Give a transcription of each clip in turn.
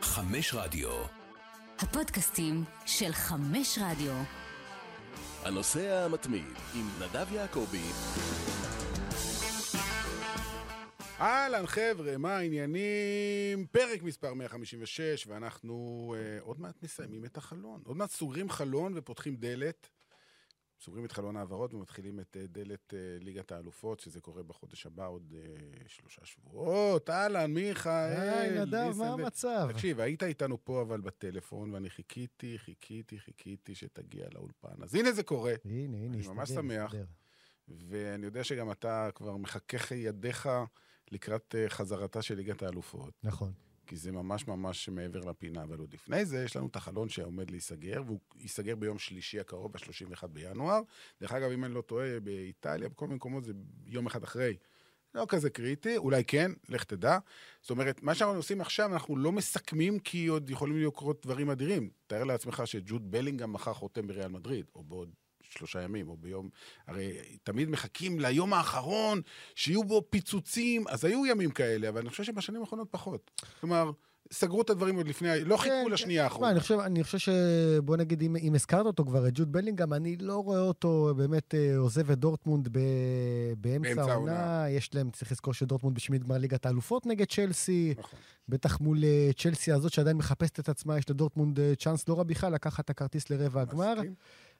חמש רדיו. הפודקאסטים של חמש רדיו. הנוסע המתמיד עם נדב יעקבי. אהלן חבר'ה, מה העניינים? פרק מספר 156, ואנחנו אה, עוד מעט מסיימים את החלון. עוד מעט סוגרים חלון ופותחים דלת. סוגרים את חלון העברות ומתחילים את אה, דלת אה, ליגת האלופות, שזה קורה בחודש הבא עוד אה, שלושה שבועות. אהלן, מיכאל. היי, נדב, מה המצב? תקשיב, היית איתנו פה אבל בטלפון, ואני חיכיתי, חיכיתי, חיכיתי שתגיע לאולפן. אז הנה זה קורה. הנה, הנה, אני הסתדר, ממש שמח. ואני יודע שגם אתה כבר מחכך ידיך לקראת חזרתה של ליגת האלופות, נכון. כי זה ממש ממש מעבר לפינה, אבל עוד לפני זה יש לנו את החלון שעומד להיסגר, והוא ייסגר ביום שלישי הקרוב, ב-31 בינואר. דרך אגב, אם אני לא טועה, באיטליה, בכל מיני מקומות זה יום אחד אחרי. לא כזה קריטי, אולי כן, לך תדע. זאת אומרת, מה שאנחנו עושים עכשיו, אנחנו לא מסכמים כי עוד יכולים לקרות דברים אדירים. תאר לעצמך שג'וד בלינגהם מחר חותם בריאל מדריד, או בעוד שלושה ימים, או ביום... הרי תמיד מחכים ליום האחרון, שיהיו בו פיצוצים, אז היו ימים כאלה, אבל אני חושב שבשנים האחרונות פחות. כלומר, סגרו את הדברים עוד לפני, לא חיכו כן, לשנייה כן. תשמע, האחרונה. אני חושב, אני חושב שבוא נגיד, אם, אם הזכרת אותו כבר, את ג'וד בלינגהם, אני לא רואה אותו באמת אה, עוזב את דורטמונד ב, באמצע העונה. יש להם, צריך לזכור שדורטמונד בשמינית גמר ליגת האלופות נגד צ'לסי. נכון. בטח מול אה, צ'לסי הזאת שעדיין מחפשת את עצמה, יש לדורטמונד אה, צ'אנס לא רע בכלל לקחת את הכרטיס לרבע הגמר. מסכים.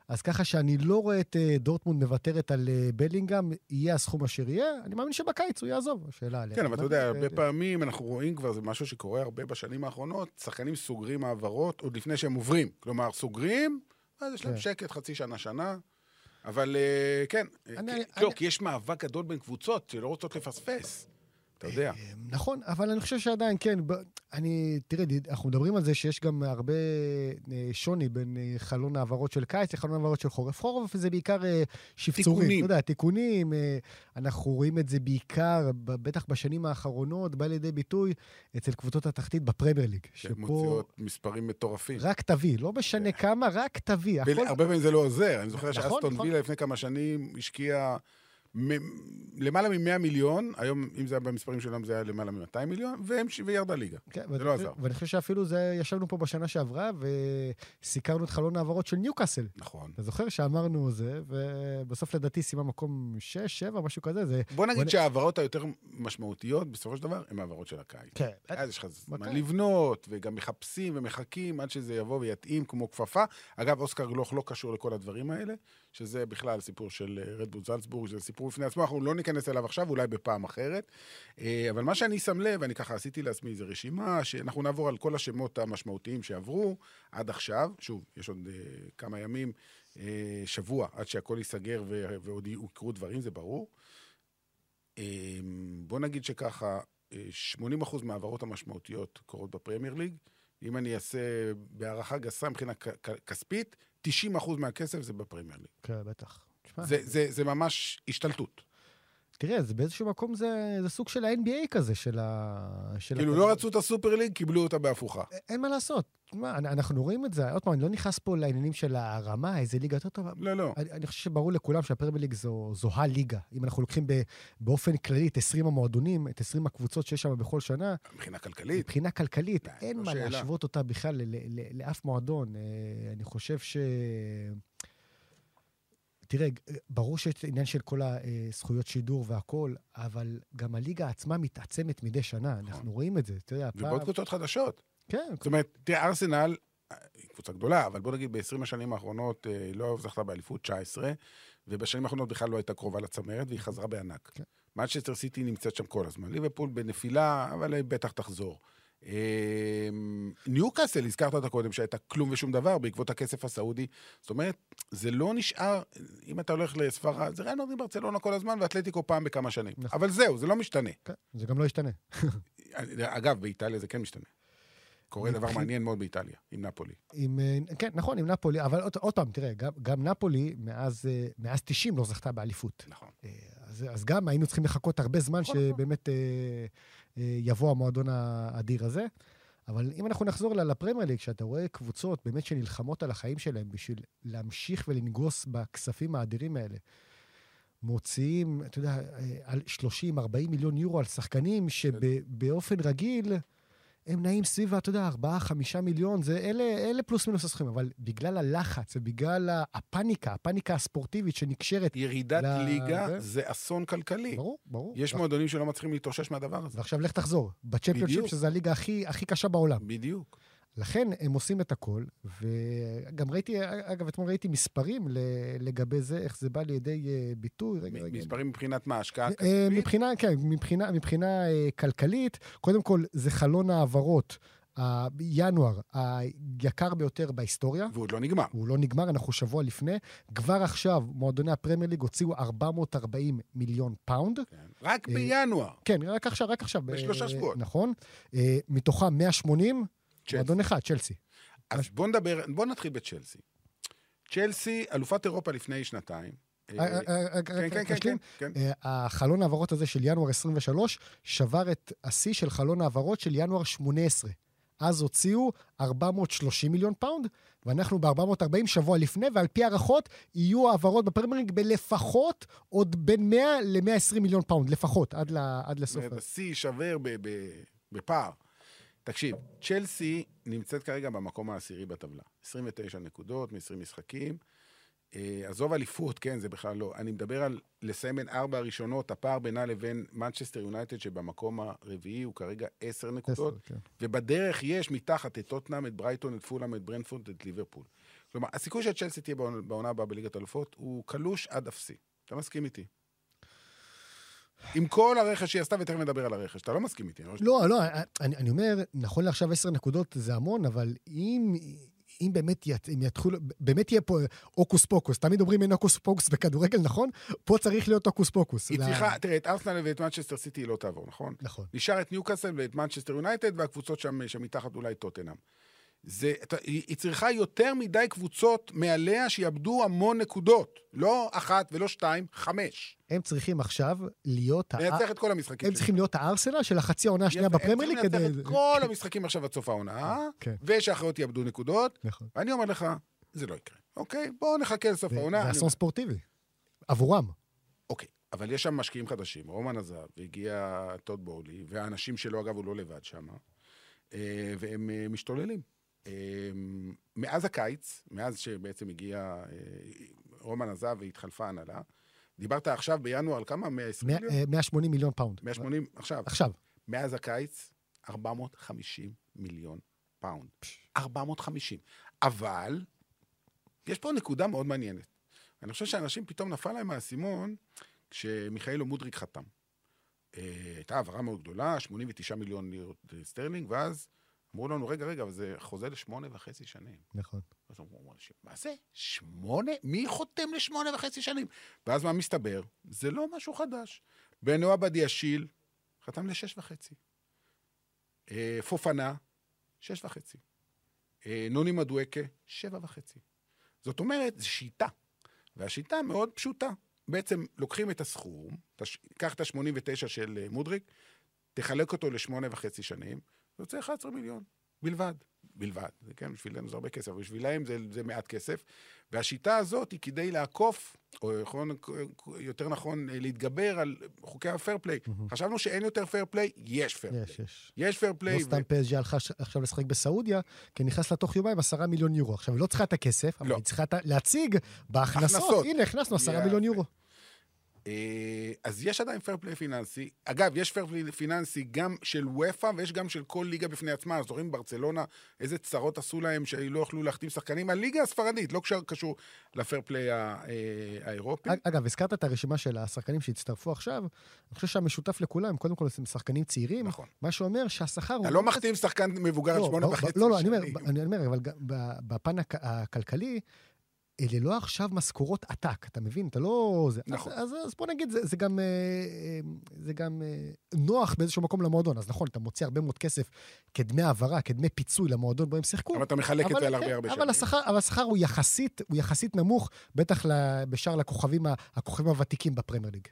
אז ככה שאני לא רואה את אה, דורטמונד מוותרת על אה, בלינגהם, יהיה הסכום אשר יהיה, אני מאמין שבקיץ הוא יעזוב, השאלה עליה. כן, אבל אתה יודע, הרבה פעמים אנחנו רואים כבר, זה משהו שקורה הרבה בשנים האחרונות, שחקנים סוגרים העברות עוד לפני שהם עוברים. כלומר, סוגרים, אז יש להם כן. שקט חצי שנה, שנה. אבל אה, כן, כי יש מאבק גדול בין קבוצות שלא רוצות לפספס. אתה יודע. נכון, אבל אני חושב שעדיין, כן, אני, תראה, אנחנו מדברים על זה שיש גם הרבה אה, שוני בין אה, חלון העברות של קיץ לחלון העברות של חורף. חורף זה בעיקר אה, שפצורים. תיקונים. אתה יודע, תיקונים, אה, אנחנו רואים את זה בעיקר, בטח בשנים האחרונות, בא לידי ביטוי אצל קבוצות התחתית בפרמייר ליג. שפה מוציאות מספרים מטורפים. רק תביא, לא משנה כמה, רק תביא. הרבה פעמים זה לא עוזר. אני זוכר נכון, שאסטון נכון. וילה לפני כמה שנים השקיעה מ- למעלה מ-100 מיליון, היום, אם זה היה במספרים שלהם, זה היה למעלה מ-200 מיליון, והם- וירדה ליגה. כן, זה ואני לא עזר. ואני חושב שאפילו זה, ישבנו פה בשנה שעברה וסיקרנו את חלון העברות של ניוקאסל. נכון. אתה זוכר שאמרנו זה, ובסוף לדעתי סיימה מקום 6, 7, משהו כזה, זה... בוא נגיד נ- שההעברות היותר משמעותיות, בסופו של דבר, הן העברות של הקיץ. כן. אז יש לך זמן. לבנות, וגם מחפשים ומחכים עד שזה יבוא ויתאים כמו כפפה. אגב, אוסקר גלוך לא קשור לכל הדברים האלה, שזה בכלל סיפור של אה, רדבול זלצבורג, שזה סיפור בפני עצמו, אנחנו לא ניכנס אליו עכשיו, אולי בפעם אחרת. אה, אבל מה שאני שם לב, אני ככה עשיתי לעצמי איזו רשימה, שאנחנו נעבור על כל השמות המשמעותיים שעברו עד עכשיו. שוב, יש עוד אה, כמה ימים, אה, שבוע, עד שהכל ייסגר ועוד יקרו דברים, זה ברור. אה, בוא נגיד שככה, אה, 80% מההעברות המשמעותיות קורות בפרמייר ליג. אם אני אעשה בהערכה גסה מבחינה כספית, 90% מהכסף זה בפרמייר ליג. כן, בטח. זה, זה, זה ממש השתלטות. תראה, זה באיזשהו מקום זה, זה סוג של ה-NBA כזה, של ה... של כאילו, ה- לא רצו את הסופר ליג, קיבלו אותה בהפוכה. אין מה לעשות. אנ- אנחנו רואים את זה, עוד פעם, אני לא נכנס פה לעניינים של הרמה, איזה ליגה יותר טובה. לא, לא. אני, אני חושב שברור לכולם שהפרמייר ליג זו, זו הליגה. אם אנחנו לוקחים ב, באופן כללי את 20 המועדונים, את 20 הקבוצות שיש שם בכל שנה, מבחינה כלכלית. מבחינה כלכלית, לא, אין לא מה שאלה. להשוות אותה בכלל ל- ל- ל- לאף מועדון. אה, אני חושב ש... תראה, ברור שיש עניין של כל הזכויות שידור והכול, אבל גם הליגה עצמה מתעצמת מדי שנה, אנחנו רואים את זה, אתה יודע, פעם... ובעוד קבוצות חדשות. כן, זאת אומרת, תראה, ארסנל, אה, היא קבוצה גדולה, אבל בוא נגיד ב-20 השנים האחרונות אה, היא לא זכתה באליפות 19, ובשנים האחרונות בכלל לא הייתה קרובה לצמרת, והיא חזרה בענק. כן. מנצ'סטר סיטי נמצאת שם כל הזמן. ליברפול בנפילה, אבל היא בטח תחזור. אה, ניוקאסל, הזכרת אותה קודם, שהייתה כלום ושום דבר בעקבות הכסף הסעודי. זאת אומרת, זה לא נשאר, אם אתה הולך לספרד, זה ריאל מדריד ברצלונה כל הזמן, ואתלטיקו פעם בכמה שנים. נכון. אבל זהו, זה לא משתנה. כן, זה גם לא ישתנה. אגב, באיטליה זה כן משתנה. קורה דבר מבחין- מעניין מאוד באיטליה, עם נפולי. עם, אה, כן, נכון, עם נפולי, אבל עוד, עוד פעם, תראה, גם, גם נפולי מאז, אה, מאז 90 לא זכתה באליפות. נכון. אה, אז, אז גם היינו צריכים לחכות הרבה זמן נכון, שבאמת אה, אה, יבוא המועדון האדיר הזה. אבל אם אנחנו נחזור לפרמייר ליג, שאתה רואה קבוצות באמת שנלחמות על החיים שלהם בשביל להמשיך ולנגוס בכספים האדירים האלה, מוציאים, אתה יודע, על 30-40 מיליון יורו על שחקנים שבאופן רגיל הם נעים סביב, אתה יודע, 4-5 מיליון, זה אלה, אלה פלוס מינוס הסכומים, אבל בגלל הלחץ ובגלל הפאניקה, הפאניקה הספורטיבית שנקשרת, ירידת ל- ליגה זה- זה אסון כלכלי. ברור, ברור. יש מועדונים שלא מצליחים להתאושש מהדבר הזה. ועכשיו לך תחזור, בצ'מפיונשיפ. שזו הליגה הכי, הכי קשה בעולם. בדיוק. לכן הם עושים את הכל, וגם ראיתי, אגב, אתמול ראיתי מספרים לגבי זה, איך זה בא לידי אה, ביטוי. רגע, רגע. מספרים מבחינת מה, השקעה אה, כספית? מבחינה, כן, מבחינה, מבחינה אה, כלכלית, קודם כל, זה חלון העברות, ינואר, היקר ביותר בהיסטוריה. ועוד לא נגמר. הוא לא נגמר, אנחנו שבוע לפני. כבר עכשיו, מועדוני הפרמייר ליג הוציאו 440 מיליון פאונד. כן. רק בינואר. כן, רק עכשיו, רק עכשיו. בשלושה שבועות. נכון. מתוכם 180, צ'לסי. מועדון אחד, צ'לסי. אז בוא נדבר, בוא נתחיל בצ'לסי. צ'לסי, אלופת אירופה לפני שנתיים. כן, כן, כן, החלון העברות הזה של ינואר 23 שבר את השיא של חלון העברות של ינואר 18. אז הוציאו 430 מיליון פאונד, ואנחנו ב-440 שבוע לפני, ועל פי הערכות יהיו העברות בפרמייר ליג בלפחות עוד בין 100 ל-120 מיליון פאונד, לפחות, עד, ל, עד לסוף. השיא יישבר בפער. תקשיב, צ'לסי נמצאת כרגע במקום העשירי בטבלה. 29 נקודות מ-20 משחקים. אה, עזוב אליפות, כן, זה בכלל לא. אני מדבר על לסיים בין ארבע הראשונות, הפער בינה לבין מנצ'סטר יונייטד שבמקום הרביעי הוא כרגע עשר נקודות. עשר, כן. ובדרך יש מתחת את טוטנאם, את ברייטון, את פולאם, את ברנפורד, את ליברפול. כלומר, הסיכוי שצ'לסי תהיה בעונה הבאה בליגת אלופות הוא קלוש עד אפסי. אתה מסכים איתי? עם כל הרכש שהיא עשתה, ותכף נדבר על הרכש. אתה לא מסכים איתי, רואה לא, לא, אני, אני אומר, נכון לעכשיו 10 נקודות זה המון, אבל אם... אם באמת, ית, אם יתחילו, באמת יהיה פה הוקוס פוקוס, תמיד אומרים אין הוקוס פוקוס בכדורגל, נכון? פה צריך להיות הוקוס פוקוס. היא לה- צריכה, תראה, את ארסנל ואת מנצ'סטר סיטי היא לא תעבור, נכון? נכון. נשאר את ניוקאסל ואת מנצ'סטר יונייטד והקבוצות שם שמתחת אולי טוטנאם. זה, היא, צריכה יותר מדי קבוצות מעליה שיאבדו המון נקודות. לא אחת ולא שתיים, חמש. הם צריכים עכשיו להיות... לנצח את כל המשחקים. הם. צריכים להיות הארסנל של החצי העונה השנייה בפרמייר ליג הם צריכים כדי... לנצח את כל המשחקים עכשיו עד סוף העונה, כן. ושהאחיות יאבדו נקודות, נכון. ואני אומר לך, זה לא יקרה. אוקיי? בואו נחכה לסוף העונה. זה אסון ספורטיבי. עבורם. אוקיי, אבל יש שם משקיעים חדשים, רומן עזב, והגיע טוד בורלי, והאנשים שלו, אגב, הוא לא לבד שם, אה, והם אה, משתוללים. אה, מאז הקיץ, מאז שבעצם הגיע אה, רומן עזב והתחלפה הנהלה, דיברת עכשיו בינואר על כמה? 120 מאה- מיליון? אה, 180 מיליון פאונד. 180, עכשיו. עכשיו. מאז הקיץ, 450 מיליון פאונד. 450. אבל, יש פה נקודה מאוד מעניינת. אני חושב שאנשים פתאום נפל להם האסימון כשמיכאילו מודריק חתם. אה, הייתה העברה מאוד גדולה, 89 מיליון לירות אה, סטרלינג, ואז אמרו לנו, רגע, רגע, אבל זה חוזה לשמונה וחצי שנים. נכון. אז אמרו אנשים, מה זה? שמונה? מי חותם לשמונה וחצי שנים? ואז מה מסתבר? זה לא משהו חדש. בנואה בדיאשיל חתם לשש וחצי. אה, פופאנה, שש וחצי. אה, נוני מדואקה, שבע וחצי. זאת אומרת, זו שיטה. והשיטה מאוד פשוטה. בעצם לוקחים את הסכום, תש... קח את ה-89 של אה, מודריק, תחלק אותו לשמונה וחצי שנים, זה יוצא 11 מיליון. בלבד. בלבד. כן, בשבילנו זה הרבה כסף, בשבילם זה, זה מעט כסף. והשיטה הזאת היא כדי לעקוף, או יכול, יותר נכון, להתגבר על חוקי הפייר פליי. חשבנו שאין יותר פייר פליי, יש פייר פליי. יש, יש. יש פייר פליי. לא סתם פ.ס.ז' הלכה עכשיו לשחק בסעודיה, כי נכנס לה תוך יומיים עשרה מיליון יורו. עכשיו, היא לא צריכה את הכסף, אבל לא. היא צריכה להציג בהכנסות. הכנסות. הנה, הכנסנו עשרה יפה. מיליון יורו. אה, אז יש עדיין פייר פליי פיננסי. אגב, יש פייר פליי פיננסי גם של אופ"א ויש גם של כל ליגה בפני עצמה. אז זוכרים ברצלונה, איזה צרות עשו להם שלא יכלו להחתים שחקנים? הליגה הספרדית, לא קשור- לפייר פליי אה, האירופי. אג- אגב, הזכרת את הרשימה של השחקנים שהצטרפו עכשיו, אני חושב שהמשותף לכולם, קודם כל הם שחקנים צעירים, נכון. מה שאומר שהשכר הוא... אתה לא מחתים שחקן מבוגר על לא, שמונה ב- וחצי לא, לא, אני אומר, שנים. אבל בפן הכ- הכלכלי, אלה לא עכשיו משכורות עתק, אתה מבין? אתה לא... זה, נכון. אז, אז, אז בוא נגיד, זה, זה גם, אה, אה, זה גם אה, נוח באיזשהו מקום למועדון. אז נכון, אתה מוציא הרבה מאוד כסף כדמי העברה, כדמי פיצוי למועדון בו הם שיחקו. אבל אתה מחלק את זה על כן, הרבה הרבה שנים. אבל השכר, אבל השכר הוא יחסית, הוא יחסית נמוך, בטח בשאר לכוכבים, הכוכבים הוותיקים בפרמייר ליג.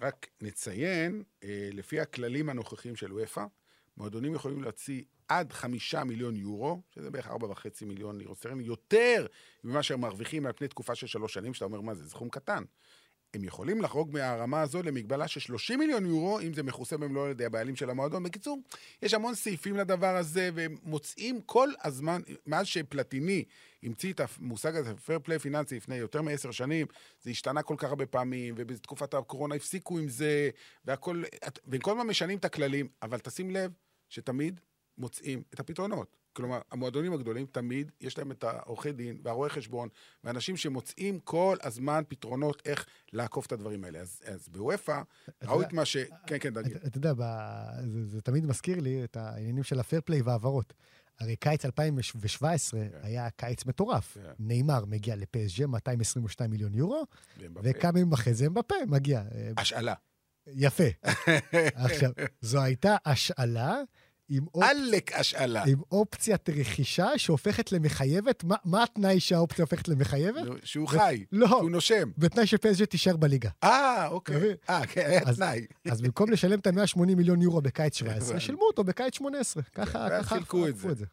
רק נציין, לפי הכללים הנוכחיים של וופא, מועדונים יכולים להוציא עד חמישה מיליון יורו, שזה בערך ארבע וחצי מיליון לירות סטרלינג, יותר ממה שהם מרוויחים על פני תקופה של שלוש שנים, שאתה אומר, מה זה, סכום קטן. הם יכולים לחרוג מהרמה הזו למגבלה של 30 מיליון יורו, אם זה מכוסה במלואו על ידי הבעלים של המועדון. בקיצור, יש המון סעיפים לדבר הזה, והם מוצאים כל הזמן, מאז שפלטיני המציא את המושג הזה, פייר פליי פיננסי, לפני יותר מעשר שנים, זה השתנה כל כך הרבה פעמים, ובתקופת הקורונה הפסיקו עם זה, והכל, והם כל הזמן משנים את הכללים, אבל תשים לב שתמיד מוצאים את הפתרונות. כלומר, המועדונים הגדולים תמיד, יש להם את העורכי דין והרואי חשבון, ואנשים שמוצאים כל הזמן פתרונות איך לעקוף את הדברים האלה. אז, אז בוופא, ראו את מה ש... כן, כן, דגיד. אתה יודע, זה, זה תמיד מזכיר לי את העניינים של הפייר פליי והעברות. הרי קיץ 2017 yeah. כן. היה קיץ מטורף. כן. נאמר מגיע לפסג'ה, 222 מיליון יורו, וכמה ימים אחרי זה מבפה מגיע. השאלה. יפה. עכשיו, זו הייתה השאלה. עם, אופ... עלק השאלה. עם אופציית רכישה שהופכת למחייבת. מה, מה התנאי שהאופציה הופכת למחייבת? שהוא חי, לא, שהוא נושם. בתנאי שפסג'ה תישאר בליגה. אה, אוקיי. אה, כן, היה אז, תנאי. אז במקום לשלם את ה-180 מיליון יורו בקיץ 17, שילמו אותו בקיץ 18. ככה, ככה חילקו את זה.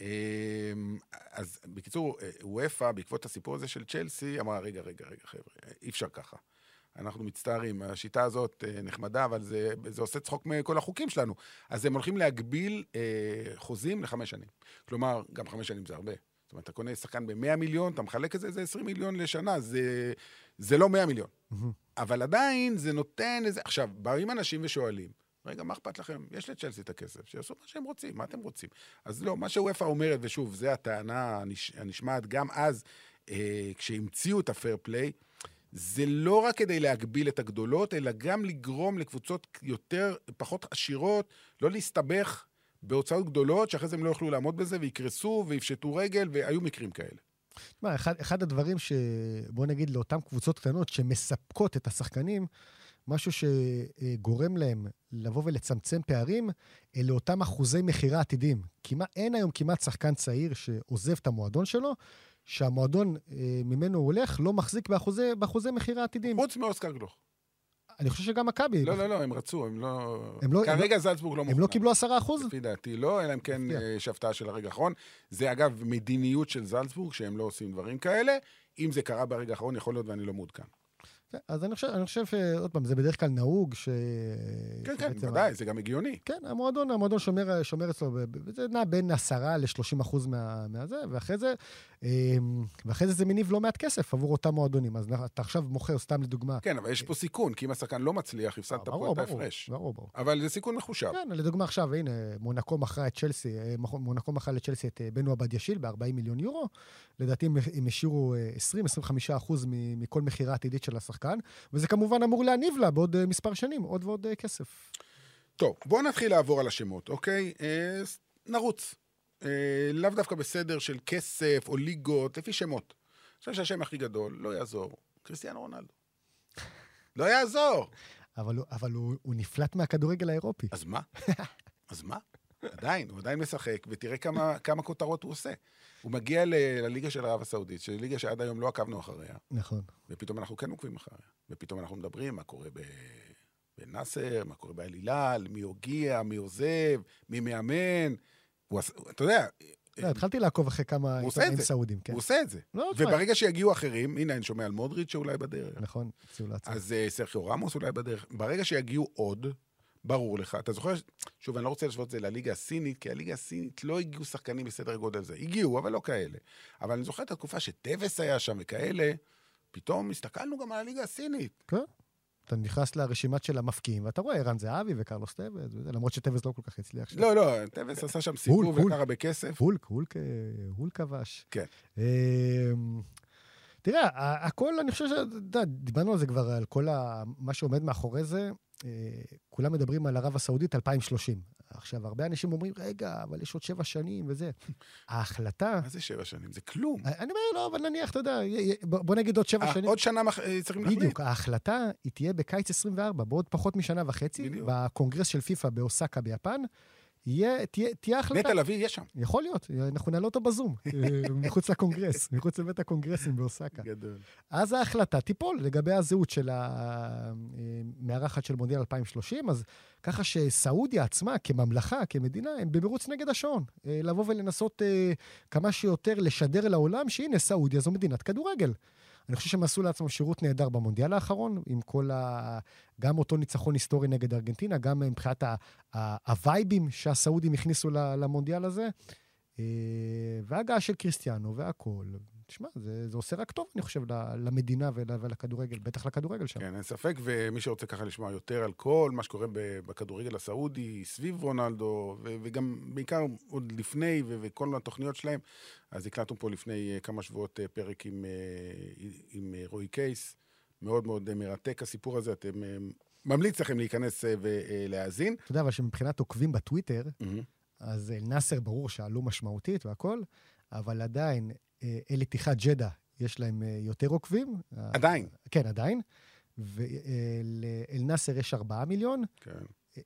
אמ, אז בקיצור, וופא, בעקבות הסיפור הזה של צ'לסי, אמרה, רגע, רגע, רגע, חבר'ה, אי אפשר ככה. אנחנו מצטערים, השיטה הזאת אה, נחמדה, אבל זה, זה עושה צחוק מכל החוקים שלנו. אז הם הולכים להגביל אה, חוזים לחמש שנים. כלומר, גם חמש שנים זה הרבה. זאת אומרת, אתה קונה שחקן ב-100 מיליון, אתה מחלק את זה, זה 20 מיליון לשנה, זה, זה לא 100 מיליון. Mm-hmm. אבל עדיין זה נותן איזה... עכשיו, באים אנשים ושואלים, רגע, מה אכפת לכם? יש לצ'לסי את הכסף, שיעשו מה שהם רוצים, מה אתם רוצים? אז לא, מה שוופא אומרת, ושוב, זו הטענה הנשמעת גם אז, אה, כשהמציאו את הפייר פליי, זה לא רק כדי להגביל את הגדולות, אלא גם לגרום לקבוצות יותר, פחות עשירות, לא להסתבך בהוצאות גדולות, שאחרי זה הם לא יוכלו לעמוד בזה ויקרסו ויפשטו רגל, והיו מקרים כאלה. תשמע, אחד, אחד הדברים ש... בוא נגיד לאותן קבוצות קטנות שמספקות את השחקנים, משהו שגורם להם לבוא ולצמצם פערים, אלה אותם אחוזי מכירה עתידיים. כמעט, אין היום כמעט שחקן צעיר שעוזב את המועדון שלו, שהמועדון אה, ממנו הוא הולך לא מחזיק באחוזי, באחוזי מכירה עתידיים. חוץ מאוסקר גלוך. אני חושב שגם מכבי. לא, לא, לא, הם רצו, הם לא... הם לא כרגע זלצבורג לא מוכנה. הם לא קיבלו עשרה אחוז? לפי דעתי לא, אלא אם כן אה, יש הפתעה של הרגע האחרון. זה אגב מדיניות של זלצבורג, שהם לא עושים דברים כאלה. אם זה קרה ברגע האחרון, יכול להיות ואני לא מעודכן. כן, אז אני חושב, אני חושב, עוד פעם, זה בדרך כלל נהוג ש... כן, כן, ודאי, זה גם הגיוני. כן, המועדון, המועדון שומר, שומר אצלו, זה נע בין 10 ל-30 אחוז מה, מהזה, ואחרי זה, ואחרי זה זה מניב לא מעט כסף עבור אותם מועדונים. אז אתה עכשיו מוכר, סתם לדוגמה... כן, אבל יש פה סיכון, כי אם השחקן לא מצליח, הפסדת פה את ההפרש. ברור, ברור. אבל זה סיכון מחושב. כן, לדוגמה עכשיו, הנה, מונקו מכרה את צ'לסי, אה, מונקו מכרה לצ'לסי את אה, בנו עבד ישיל ב-40 מיליון יורו. לדעתי הם השאירו 20-25 אה, אחוז מכל מכירה עתידית של השחקן, וזה כמובן אמור להניב לה בעוד מספר שנים עוד ועוד כסף. טוב, בואו נתחיל לעבור על השמות, אוקיי? נרוץ. אה, לאו דווקא בסדר של כסף או ליגות, לפי שמות. אני חושב שהשם הכי גדול, לא יעזור, קריסטיאנו רונלדו. לא יעזור. אבל, אבל הוא, הוא נפלט מהכדורגל האירופי. אז מה? אז מה? עדיין, הוא עדיין משחק, ותראה כמה, כמה כותרות הוא עושה. הוא מגיע ל, לליגה של ערב הסעודית, שהיא ליגה שעד היום לא עקבנו אחריה. נכון. ופתאום אנחנו כן עוקבים אחריה. ופתאום אנחנו מדברים מה קורה ב... בנאסר, מה קורה באל הילל, מי הוגיע, מי עוזב, מי מאמן. הוא, אתה יודע... לא, התחלתי לעקוב אחרי כמה עיתונאים סעודים, כן. הוא עושה את זה. לא, וברגע שיגיעו אחרים, הנה, אני שומע על מודריץ' שאולי בדרך. נכון, הציעו להציע. אז uh, סרחיו רמוס אולי בדרך. ברגע שיגיעו עוד, ברור לך. אתה זוכר, שוב, אני לא רוצה להשוות את זה לליגה הסינית, כי הליגה הסינית לא הגיעו שחקנים בסדר גודל זה. הגיעו, אבל לא כאלה. אבל אני זוכר את התקופה שטווס היה שם וכאלה, פתאום הסתכלנו גם על הליגה הסינית. כן. אתה נכנס לרשימת של המפקיעים, ואתה רואה ערן זהבי וקרלוס טבז, למרות שטבז לא כל כך הצליח שם. לא, לא, טבז עשה שם סיבוב וקרה בכסף. הולק, הולק, הולק כבש. כן. אמ, תראה, הכל, אני חושב ש... דיברנו על זה כבר, על כל מה שעומד מאחורי זה. אה, כולם מדברים על ערב הסעודית 2030. עכשיו, הרבה אנשים אומרים, רגע, אבל יש עוד שבע שנים וזה. ההחלטה... מה זה שבע שנים? זה כלום. אני אומר, לא, אבל נניח, אתה יודע, בוא נגיד עוד שבע אה, שנים. עוד שנה אה, צריכים להחליט. בדיוק, ההחלטה היא תהיה בקיץ 24, בעוד פחות משנה וחצי, בקונגרס של פיפ"א באוסקה ביפן. יהיה, תהיה, תהיה החלטה. נטע לביא יהיה שם. יכול להיות, אנחנו נעלה אותו בזום, אה, מחוץ לקונגרס, מחוץ לבית הקונגרסים באוסקה. גדול. אז ההחלטה תיפול לגבי הזהות של המארחת של מונדיאל 2030, אז ככה שסעודיה עצמה, כממלכה, כמדינה, הם במרוץ נגד השעון. אה, לבוא ולנסות אה, כמה שיותר לשדר לעולם שהנה, סעודיה זו מדינת כדורגל. אני חושב שהם עשו לעצמם שירות נהדר במונדיאל האחרון, עם כל ה... גם אותו ניצחון היסטורי נגד ארגנטינה, גם מבחינת ה... ה... הווייבים שהסעודים הכניסו למונדיאל הזה, אה, וההגעה של קריסטיאנו והכול. תשמע, זה, זה עושה רק טוב, אני חושב, למדינה ול- ולכדורגל, בטח לכדורגל שם. כן, אין ספק, ומי שרוצה ככה לשמוע יותר על כל מה שקורה בכדורגל הסעודי, סביב רונלדו, ו- וגם בעיקר עוד לפני, ו- וכל התוכניות שלהם, אז הקלטנו פה לפני אה, כמה שבועות אה, פרק עם, אה, עם רועי קייס, מאוד מאוד מרתק הסיפור הזה, אתם... ממליץ לכם להיכנס ולהאזין. אתה יודע, אבל שמבחינת עוקבים בטוויטר, מהמם. אז נאסר ברור שעלו משמעותית והכול, אבל עדיין, אה, אל איתיחד ג'דה, יש להם אה, יותר עוקבים. עדיין. כן, עדיין. ואל נאסר יש 4 מיליון, כן,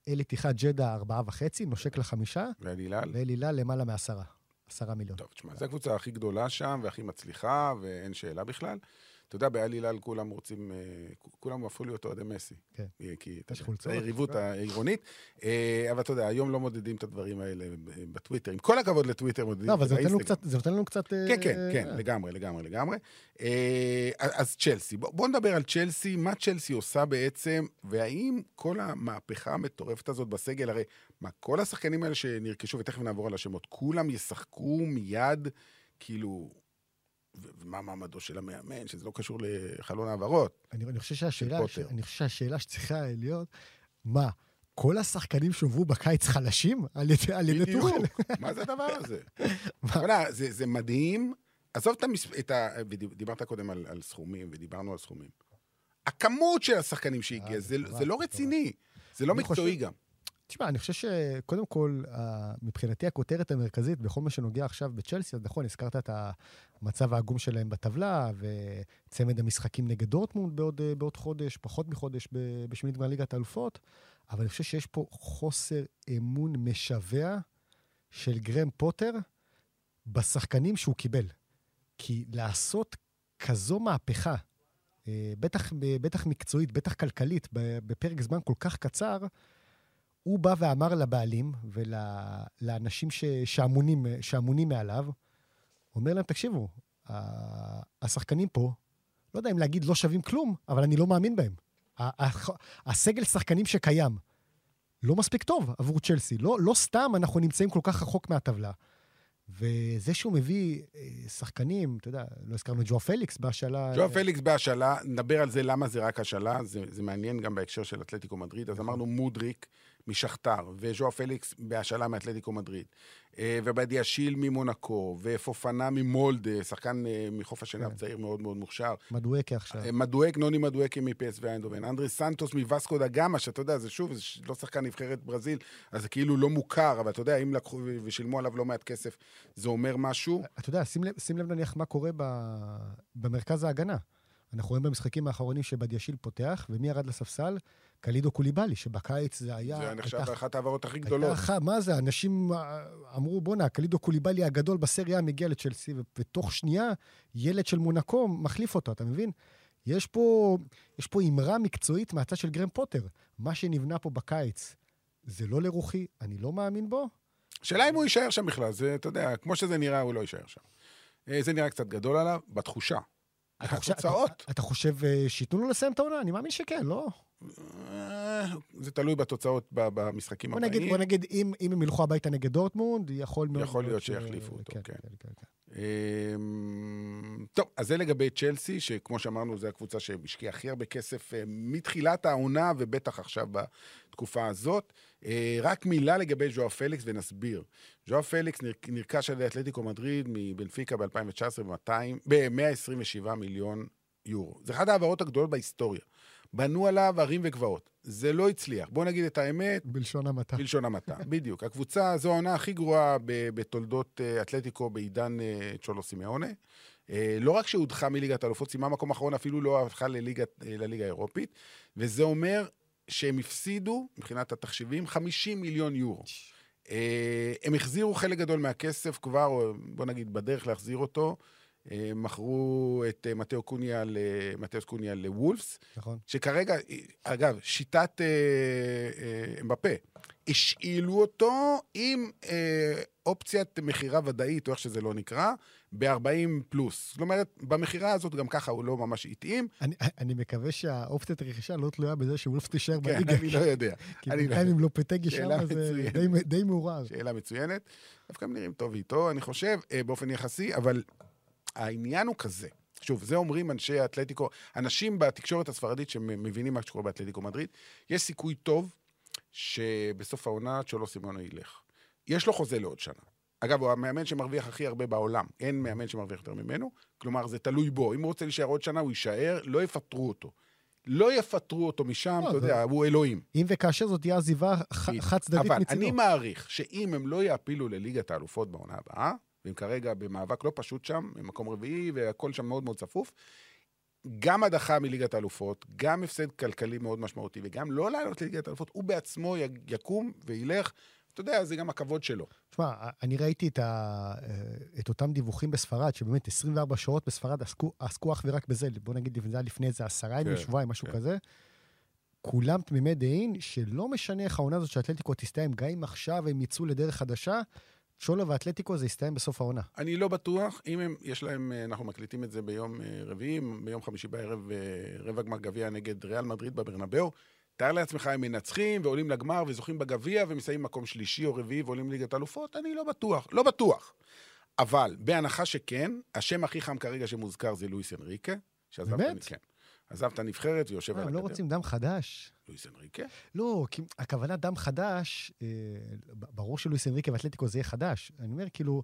אל איתיחד ג'דה 4.5, נושק לחמישה, ואל הילאל. ואל הילאל למעלה מעשרה, 10 מיליון. טוב, תשמע, זו הקבוצה הכי גדולה שם והכי מצליחה, ואין שאלה בכלל. אתה יודע, באל הילאל כולם רוצים, אה, כולם הפכו להיות אוהדי מסי. כן. אה, כי יש חולצות. זה היריבות העירונית. אה, אבל אתה יודע, היום לא מודדים את הדברים האלה בטוויטר. עם כל הכבוד לטוויטר, מודדים לא, את אבל זה נותן לנו. קצת, כן, כן, כן, לגמרי, לגמרי, לגמרי. אז צ'לסי, בוא, בוא נדבר על צ'לסי, מה צ'לסי עושה בעצם, והאם כל המהפכה המטורפת הזאת בסגל, הרי מה, כל השחקנים האלה שנרכשו, ותכף נעבור על השמות, כולם ישחקו מיד, כאילו, ומה מעמדו של המאמן, שזה לא קשור לחלון העברות. אני, אני חושב שהשאלה, ש... אני חושב שהשאלה שצריכה להיות, מה, כל השחקנים שהובאו בקיץ חלשים על ידי, על ידי בדיוק, טוחל? מה זה הדבר הזה? יודע, זה, זה מדהים. עזוב את, המס... את ה... ודיברת קודם על, על סכומים, ודיברנו על סכומים. הכמות של השחקנים שהגיע, אה, זה, זה לא מטורף. רציני. זה לא מקצועי גם. תשמע, אני חושב שקודם כל, מבחינתי הכותרת המרכזית בכל מה שנוגע עכשיו בצ'לסי, אז נכון, הזכרת את המצב העגום שלהם בטבלה, וצמד המשחקים נגד דורטמונד בעוד, בעוד חודש, פחות מחודש בשמינית גמר ליגת האלופות, אבל אני חושב שיש פה חוסר אמון משווע של גרם פוטר בשחקנים שהוא קיבל. כי לעשות כזו מהפכה, אה, בטח, בטח מקצועית, בטח כלכלית, בפרק זמן כל כך קצר, הוא בא ואמר לבעלים ולאנשים שאמונים, שאמונים מעליו, אומר להם, תקשיבו, השחקנים פה, לא יודע אם להגיד לא שווים כלום, אבל אני לא מאמין בהם. הסגל שחקנים שקיים לא מספיק טוב עבור צ'לסי. לא, לא סתם אנחנו נמצאים כל כך רחוק מהטבלה. וזה שהוא מביא אה, שחקנים, אתה יודע, לא הזכרנו את ג'ו פליקס בהשאלה... ג'ו פליקס בהשאלה, נדבר על זה למה זה רק השאלה, זה, זה מעניין גם בהקשר של אתלטיקו מדריד. אז. אמרנו מודריק משחטאר, וז'ואאו פליקס בהשאלה מאתלטיקו מדריד, אה, ובדיאשיל ממונקו, ופופאנה ממולדה, שחקן אה, מחוף השנהב כן. צעיר מאוד מאוד מוכשר. מדואקה עכשיו. אה, מדואק, נוני מדואקה מפ.ס.וו איינדהובן, אנדרי סנטוס מוואסקו דה גאמה, שאתה יודע, זה שוב, זה לא שחקן נבחרת ברזיל, אז זה כאילו לא מוכר, אבל אתה יודע, אם לקחו ושילמו עליו לא מעט כסף, זה אומר משהו. אתה יודע, שים לב, שים לב נניח מה קורה ב, במרכז ההגנה. אנחנו רואים במשחקים האחרונים שבדיאשיל פותח, ומי ירד לספסל? קלידו קוליבאלי, שבקיץ זה היה... זה נחשב הייתה- אחת ההעברות הכי הייתה גדולות. אחת, מה זה, אנשים אה, אמרו, בואנה, קלידו קוליבאלי הגדול בסריה מגיע לצ'לסי, ותוך שנייה ילד של מונקו מחליף אותו, אתה מבין? יש פה, יש פה אמרה מקצועית מהצד של גרם פוטר. מה שנבנה פה בקיץ, זה לא לרוחי, אני לא מאמין בו. שאלה אם הוא יישאר שם בכלל, זה, אתה יודע, כמו שזה נראה, הוא לא יישאר שם. אה, זה נראה קצת גדול עליו, בתחושה. אתה חושב- התוצאות, אתה, אתה חושב אה, שייתנו לו לסיים את העונה? אני מאמין שכן, לא? אה, זה תלוי בתוצאות במשחקים בוא הבאים. נגיד, בוא נגיד, אם, אם הם ילכו הביתה נגד דורטמונד, יכול מאוד יכול להיות ש- שיחליפו אותו, כן. כן, כן, כן. אמ, טוב, אז זה לגבי צ'לסי, שכמו שאמרנו, זו הקבוצה שהשקיעה הכי הרבה כסף אה, מתחילת העונה, ובטח עכשיו בתקופה הזאת. אה, רק מילה לגבי ז'ואאו פליקס, ונסביר. ז'ואאו פליקס נר- נרכש על ידי אתלטיקו מדריד מבנפיקה ב-2019 ב-127 מיליון יורו. זה אחת ההעברות הגדולות בהיסטוריה. בנו עליו ערים וגבעות. זה לא הצליח. בואו נגיד את האמת, בלשון המעטה. בלשון המעטה, בדיוק. הקבוצה, זו העונה הכי גרועה בתולדות אה, אתלטיקו בעידן אה, צ'ולו סימאונה. אה, לא רק שהודחה מליגת האלופות, סיימה מקום אחרון, אפילו לא הלכה לליגת- אה, לליגה האירופית, וזה אומר שהם הפסידו, מבחינת התחשיבים, 50 מיליון יורו. הם החזירו חלק גדול מהכסף כבר, או בוא נגיד, בדרך להחזיר אותו. אה, מכרו את אה, מתאו קוניה ל- מתאוס קוניה לוולפס, נכון. שכרגע, אגב, שיטת אה, אה, אמבפה, השאילו אותו עם אה, אופציית מכירה ודאית, או איך שזה לא נקרא, ב-40 פלוס. זאת אומרת, במכירה הזאת גם ככה הוא לא ממש התאים. אני, אני מקווה שהאופציית הרכישה לא תלויה בזה שוולף תישאר כן, בליגה. אני לא יודע. כי לא בינתיים יודע. אם לופטגי שאלה שם, זה מצוינת. די, די מעורער. שאלה מצוינת. דווקא הם נראים טוב איתו, אני חושב, אה, באופן יחסי, אבל העניין הוא כזה. שוב, זה אומרים אנשי האתלטיקו, אנשים בתקשורת הספרדית שמבינים מה שקורה באתלטיקו מדריד, יש סיכוי טוב שבסוף העונה צ'ולו סימונו ילך. יש לו חוזה לעוד שנה. אגב, הוא המאמן שמרוויח הכי הרבה בעולם. אין מאמן שמרוויח יותר ממנו. כלומר, זה תלוי בו. אם הוא רוצה להישאר עוד שנה, הוא יישאר, לא יפטרו אותו. לא יפטרו אותו משם, לא, אתה יודע, הוא אלוהים. אם וכאשר זאת תהיה עזיבה חד צדדית אבל מצידו. אני מעריך שאם הם לא יעפילו לליגת האלופות בעונה הבאה, והם כרגע במאבק לא פשוט שם, במקום רביעי, והכל שם מאוד מאוד צפוף, גם הדחה מליגת האלופות, גם הפסד כלכלי מאוד משמעותי, וגם לא לעלות לליגת האלופות, הוא בעצמו יקום וילך. אתה יודע, זה גם הכבוד שלו. תשמע, אני ראיתי את, ה... את אותם דיווחים בספרד, שבאמת 24 שעות בספרד עסקו, עסקו אך ורק בזה, בוא נגיד, זה היה לפני איזה עשרה ימים, כן, שבועיים, משהו כן. כזה. כולם תמימי דעים שלא משנה איך העונה הזאת של אתלטיקו תסתיים, גם אם עכשיו הם יצאו לדרך חדשה, צ'ולו ואתלטיקו זה יסתיים בסוף העונה. אני לא בטוח, אם הם, יש להם, אה, אנחנו מקליטים את זה ביום אה, רביעי, ביום חמישי בערב, אה, רבע גמר גביע נגד ריאל מדריד בברנבאו. תאר לעצמך, הם מנצחים ועולים לגמר וזוכים בגביע ומסיימים מקום שלישי או רביעי ועולים ליגת אלופות, אני לא בטוח, לא בטוח. אבל בהנחה שכן, השם הכי חם כרגע שמוזכר זה לואיס אנריקה. שעזב את באמת? כן. עזב את הנבחרת ויושב על הם לא הגדר. רוצים דם חדש. לואיס אנריקה? לא, כי הכוונה דם חדש, אה, ברור שלואיס אנריקה ואתלטיקו זה יהיה חדש. אני אומר, כאילו,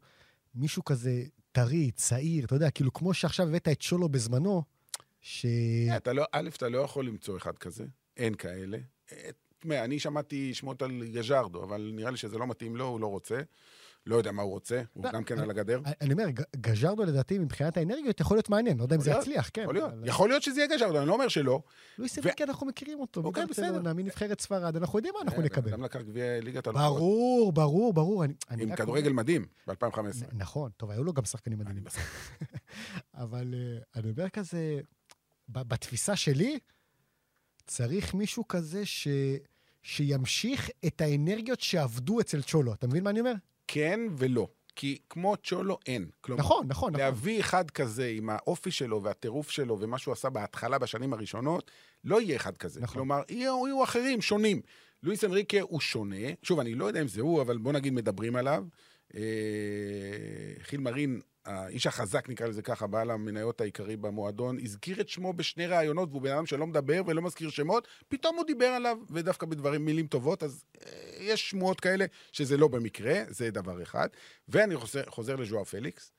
מישהו כזה טרי, צעיר, אתה יודע, כאילו, כמו שעכשיו הבאת את שולו בזמנו, ש... אה, אתה לא, א', אתה לא יכול למצוא אחד כזה, אין כאלה. אה, תשמע, אני שמעתי שמות על גז'רדו, אבל נראה לי שזה לא מתאים לו, הוא לא רוצה. לא יודע מה הוא רוצה, הוא לא, גם כן על הגדר. אני אומר, גז'רדו לדעתי מבחינת האנרגיות יכול להיות מעניין, לא יודע אם זה יצליח, כן. יכול להיות. יכול להיות שזה יהיה גז'רדו, אני לא אומר שלא. לואיס ו- אנריקה, אנחנו מכירים אותו. אוקיי, בסדר. מנבחרת ספרד, אנחנו יודעים מה אנחנו אה, נקבל. גם לקח גביע ליגת אלופות. ברור, ברור, ברור. עם כדורגל מדהים, ב-2015. נ- נכון, טוב, היו לו גם שחקנים מדהימים. אבל אה, אני אומר כזה, בתפיסה שלי, צריך מישהו כזה ש... שימשיך את האנרגיות שעבדו אצל צ'ולו. אתה מבין מה אני אומר? כן ולא. כי כמו צ'ולו אין. כלומר, נכון, נכון, נכון. להביא אחד כזה עם האופי שלו והטירוף שלו ומה שהוא עשה בהתחלה, בשנים הראשונות, לא יהיה אחד כזה. נכון. כלומר, יהיו, יהיו אחרים, שונים. לואיס אנריקה הוא שונה. שוב, אני לא יודע אם זה הוא, אבל בוא נגיד מדברים עליו. אה, חיל מרין, האיש החזק, נקרא לזה ככה, בעל המניות העיקרי במועדון, הזכיר את שמו בשני ראיונות, והוא בן אדם שלא מדבר ולא מזכיר שמות, פתאום הוא דיבר עליו, ודווקא בדברים, מילים טובות, אז אה, יש שמועות כאלה שזה לא במקרה, זה דבר אחד. ואני חוזר, חוזר לז'ואר פליקס,